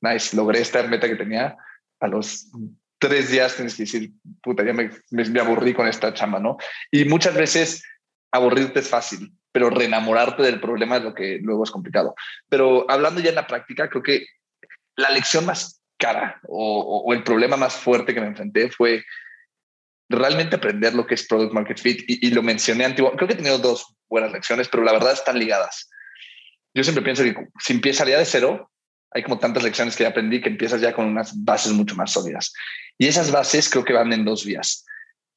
nice, logré esta meta que tenía, a los tres días tienes que decir, puta, ya me, me, aburrí con esta chamba, ¿no? Y muchas veces aburrirte es fácil, pero reenamorarte del problema es lo que luego es complicado. Pero hablando ya en la práctica, creo que la lección más cara o, el problema más fuerte que me enfrenté fue realmente aprender lo que es Product Market Fit y, lo mencioné antiguo. Creo que he tenido dos buenas lecciones, pero la verdad están ligadas. Yo siempre pienso que si empezaría de cero, hay como tantas lecciones que ya aprendí que empiezas ya con unas bases mucho más sólidas. Y esas bases creo que van en dos vías.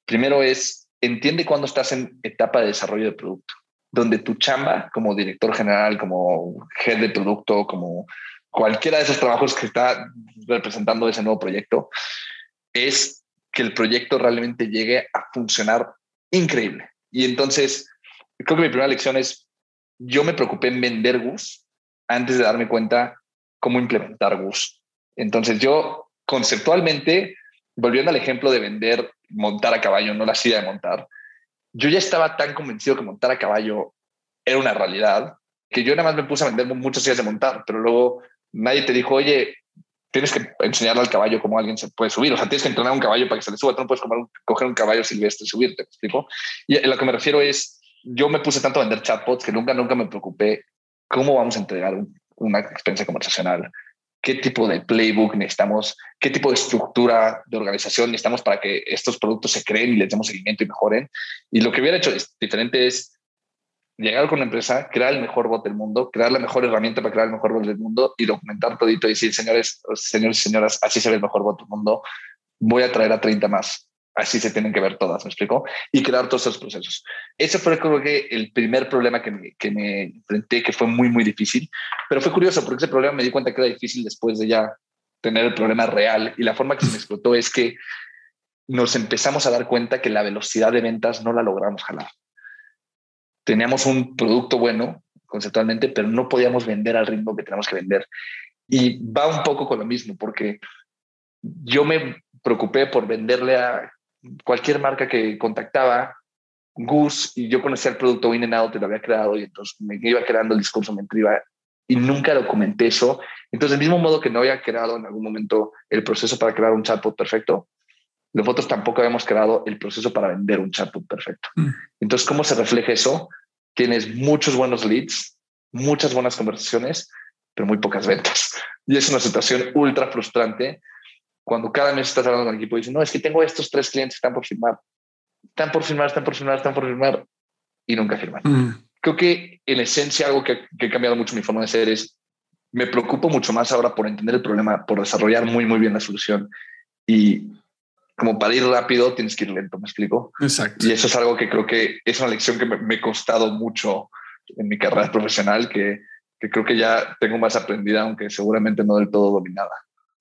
Primero es, entiende cuando estás en etapa de desarrollo de producto, donde tu chamba como director general, como head de producto, como cualquiera de esos trabajos que está representando ese nuevo proyecto, es que el proyecto realmente llegue a funcionar increíble. Y entonces, creo que mi primera lección es, yo me preocupé en vender Gus antes de darme cuenta cómo implementar Gus. Entonces, yo conceptualmente, volviendo al ejemplo de vender, montar a caballo, no la silla de montar, yo ya estaba tan convencido que montar a caballo era una realidad que yo nada más me puse a vender muchas sillas de montar, pero luego nadie te dijo, oye, tienes que enseñarle al caballo cómo alguien se puede subir. O sea, tienes que entrenar un caballo para que se le suba. Tú no puedes coger un caballo silvestre y subirte, ¿me explico? Y a lo que me refiero es, yo me puse tanto a vender chatbots que nunca, nunca me preocupé cómo vamos a entregar una experiencia conversacional, qué tipo de playbook necesitamos, qué tipo de estructura de organización necesitamos para que estos productos se creen y les demos seguimiento y mejoren. Y lo que hubiera hecho es, diferente es llegar con una empresa, crear el mejor bot del mundo, crear la mejor herramienta para crear el mejor bot del mundo y documentar todito y decir, señores, señores y señoras, así se ve el mejor bot del mundo, voy a traer a 30 más. Así se tienen que ver todas, ¿me explico? Y crear todos esos procesos. Ese fue creo que el primer problema que me, que me enfrenté, que fue muy, muy difícil. Pero fue curioso porque ese problema me di cuenta que era difícil después de ya tener el problema real. Y la forma que se me explotó es que nos empezamos a dar cuenta que la velocidad de ventas no la logramos jalar teníamos un producto bueno conceptualmente, pero no podíamos vender al ritmo que tenemos que vender. Y va un poco con lo mismo, porque yo me preocupé por venderle a cualquier marca que contactaba Gus y yo conocía el producto in and out, lo había creado y entonces me iba creando el discurso, me iba y nunca documenté eso. Entonces, del mismo modo que no había creado en algún momento el proceso para crear un chatbot perfecto, nosotros tampoco habíamos creado el proceso para vender un chatbot perfecto. Mm. Entonces, ¿cómo se refleja eso? Tienes muchos buenos leads, muchas buenas conversaciones, pero muy pocas ventas. Y es una situación ultra frustrante cuando cada mes estás hablando con el equipo y dices, no, es que tengo estos tres clientes que están por firmar. Están por firmar, están por firmar, están por firmar y nunca firman. Mm. Creo que en esencia algo que, que, ha cambiado mucho mi forma de ser es, me preocupo mucho más ahora por entender el problema, por desarrollar muy, muy bien la solución y como para ir rápido tienes que ir lento, ¿me explico? Exacto. Y eso es algo que creo que es una lección que me, ha costado mucho en mi carrera profesional, que, que, creo que ya tengo más aprendida, aunque seguramente no del todo dominada.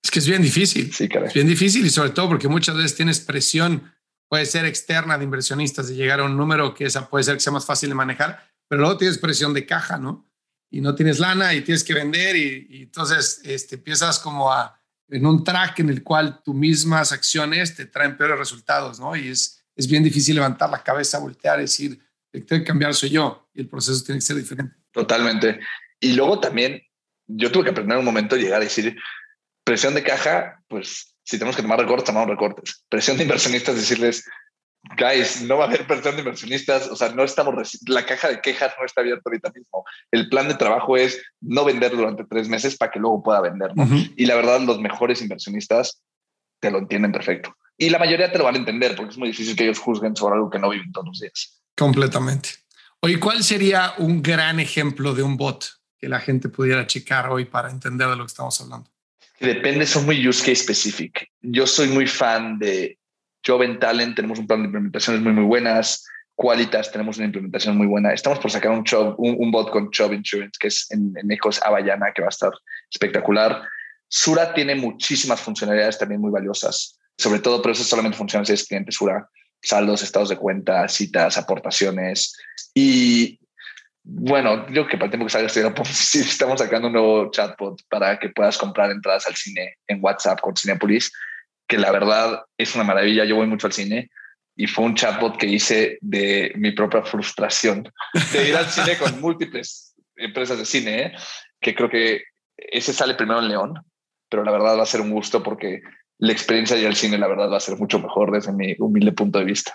Es que es bien difícil. Sí, caray. Es bien difícil y sobre todo porque muchas veces tienes presión, puede ser externa de inversionistas, de llegar a un número que esa puede ser que sea más fácil de manejar, pero luego tienes presión de caja, ¿no? Y no tienes lana y tienes que vender y, y entonces este, empiezas como a en un track en el cual tus mismas acciones te traen peores resultados, ¿no? Y es, es bien difícil levantar la cabeza, voltear decir, el que tiene que cambiar soy yo y el proceso tiene que ser diferente. Totalmente. Y luego también yo tuve que aprender un momento a llegar a decir, presión de caja, pues si tenemos que tomar recortes, tomamos recortes. Presión de inversionistas, decirles, guys, no va a haber presión de inversionistas, o sea, no estamos, la caja de quejas no está abierta ahorita mismo. El plan de trabajo es no vender durante tres meses para que luego pueda vender, Y la verdad, los mejores inversionistas te lo entienden perfecto. Y la mayoría te lo van a entender porque es muy difícil que ellos juzguen sobre algo que no viven todos los días. Completamente. Oye, ¿cuál sería un gran ejemplo de un bot que la gente pudiera checar hoy para entender de lo que estamos hablando? Depende, son muy use case specific. Yo soy muy fan de Joven Talent tenemos un plan de implementaciones muy, muy buenas. Qualitas tenemos una implementación muy buena. Estamos por sacar un, un, bot con Chubb Insurance, que es en, en Ecos Avallana, que va a estar espectacular. Sura tiene muchísimas funcionalidades también muy valiosas, sobre todo, pero eso solamente funciona si es cliente Sura, saldos, estados de cuenta, citas, aportaciones. Y bueno, yo que para el tiempo que salga estoy [laughs] estamos sacando un nuevo chatbot para que puedas comprar entradas al cine en WhatsApp con Cinepolis, que la verdad es una maravilla. Yo voy mucho al cine y fue un chatbot que hice de mi propia frustración de ir al cine con múltiples empresas de cine, ¿eh? que creo que ese sale primero en León pero la verdad va a ser un gusto porque la experiencia de ir al cine, la verdad, va a ser mucho mejor desde mi humilde punto de vista.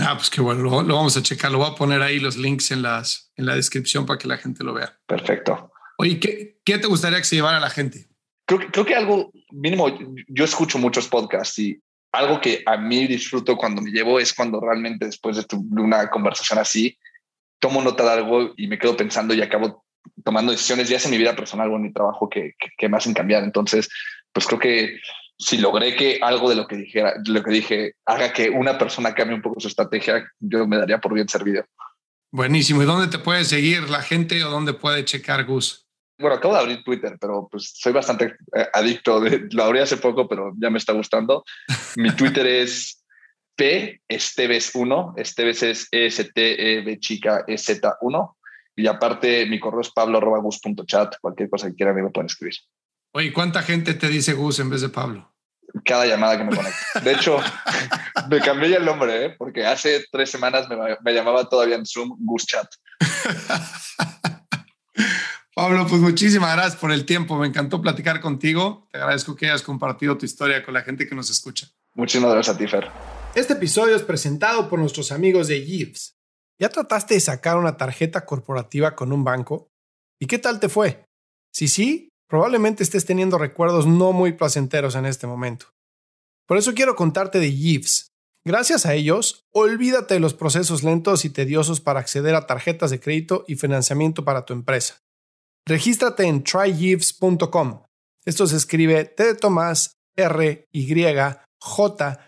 Ah, pues qué bueno, lo, vamos a checar, lo voy a poner ahí los links en, las, en la descripción para que la gente lo vea. Perfecto. Oye, ¿qué, qué te gustaría que se llevara la gente? Creo, creo que algo mínimo, yo escucho muchos podcasts y algo que a mí disfruto cuando me llevo es cuando realmente después de, una conversación así, tomo nota de algo y me quedo pensando y acabo tomando decisiones ya en mi vida personal o en mi trabajo que, que, me hacen cambiar. Entonces, pues creo que si logré que algo de lo que dijera, lo que dije, haga que una persona cambie un poco su estrategia, yo me daría por bien servido. Buenísimo. ¿Y dónde te puede seguir la gente o dónde puede checar Gus? Bueno, acabo de abrir Twitter, pero pues soy bastante eh, adicto. De, lo abrí hace poco, pero ya me está gustando. Mi [laughs] Twitter es P Esteves 1. Esteves es E S T E B chica E Z 1. Y aparte, mi correo es pablo.gus.chat. Cualquier cosa que quieran, me pueden escribir. Oye, ¿cuánta gente te dice Gus en vez de Pablo? Cada llamada que me conecta. De hecho, [laughs] me cambié el nombre, ¿eh? porque hace tres semanas me, llamaba todavía en Zoom Gus Chat. [laughs] Pablo, pues muchísimas gracias por el tiempo. Me encantó platicar contigo. Te agradezco que hayas compartido tu historia con la gente que nos escucha. Muchísimas gracias a ti, Fer. Este episodio es presentado por nuestros amigos de Gives. ¿Ya trataste de sacar una tarjeta corporativa con un banco? ¿Y qué tal te fue? Si sí, probablemente estés teniendo recuerdos no muy placenteros en este momento. Por eso quiero contarte de Yves. Gracias a ellos, olvídate de los procesos lentos y tediosos para acceder a tarjetas de crédito y financiamiento para tu empresa. Regístrate en trygifs.com. Esto se escribe T de Tomás, R, Y, J,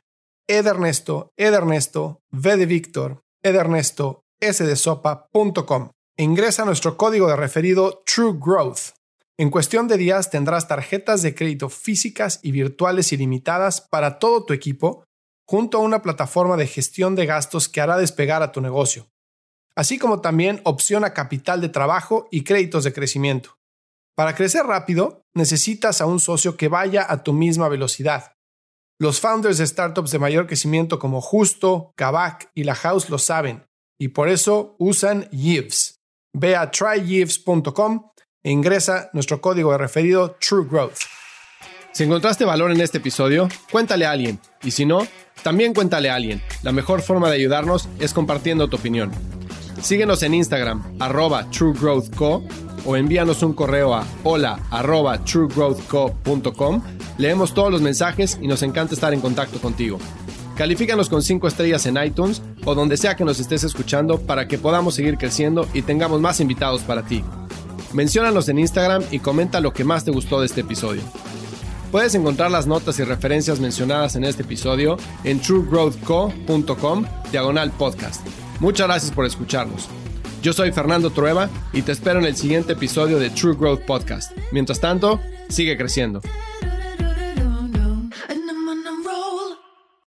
E de Ernesto, E de Ernesto, V de Víctor, E de Ernesto, sdesopa.com. Ingresa nuestro código de referido True Growth. En cuestión de días tendrás tarjetas de crédito físicas y virtuales ilimitadas para todo tu equipo, junto a una plataforma de gestión de gastos que hará despegar a tu negocio, así como también opción a capital de trabajo y créditos de crecimiento. Para crecer rápido, necesitas a un socio que vaya a tu misma velocidad. Los founders de startups de mayor crecimiento como Justo, Kavak y La House lo saben y por eso usan Yves. Ve a tryyves.com e ingresa nuestro código de referido True Growth. Si encontraste valor en este episodio, cuéntale a alguien. Y si no, también cuéntale a alguien. La mejor forma de ayudarnos es compartiendo tu opinión. Síguenos en Instagram, arroba truegrowthco, o envíanos un correo a hola arroba truegrowthco.com. Leemos todos los mensajes y nos encanta estar en contacto contigo. Califícanos con 5 estrellas en iTunes o donde sea que nos estés escuchando para que podamos seguir creciendo y tengamos más invitados para ti. Menciónanos en Instagram y comenta lo que más te gustó de este episodio. Puedes encontrar las notas y referencias mencionadas en este episodio en truegrowthco.com diagonal podcast. Muchas gracias por escucharnos. Yo soy Fernando Trueba y te espero en el siguiente episodio de True Growth Podcast. Mientras tanto, sigue creciendo.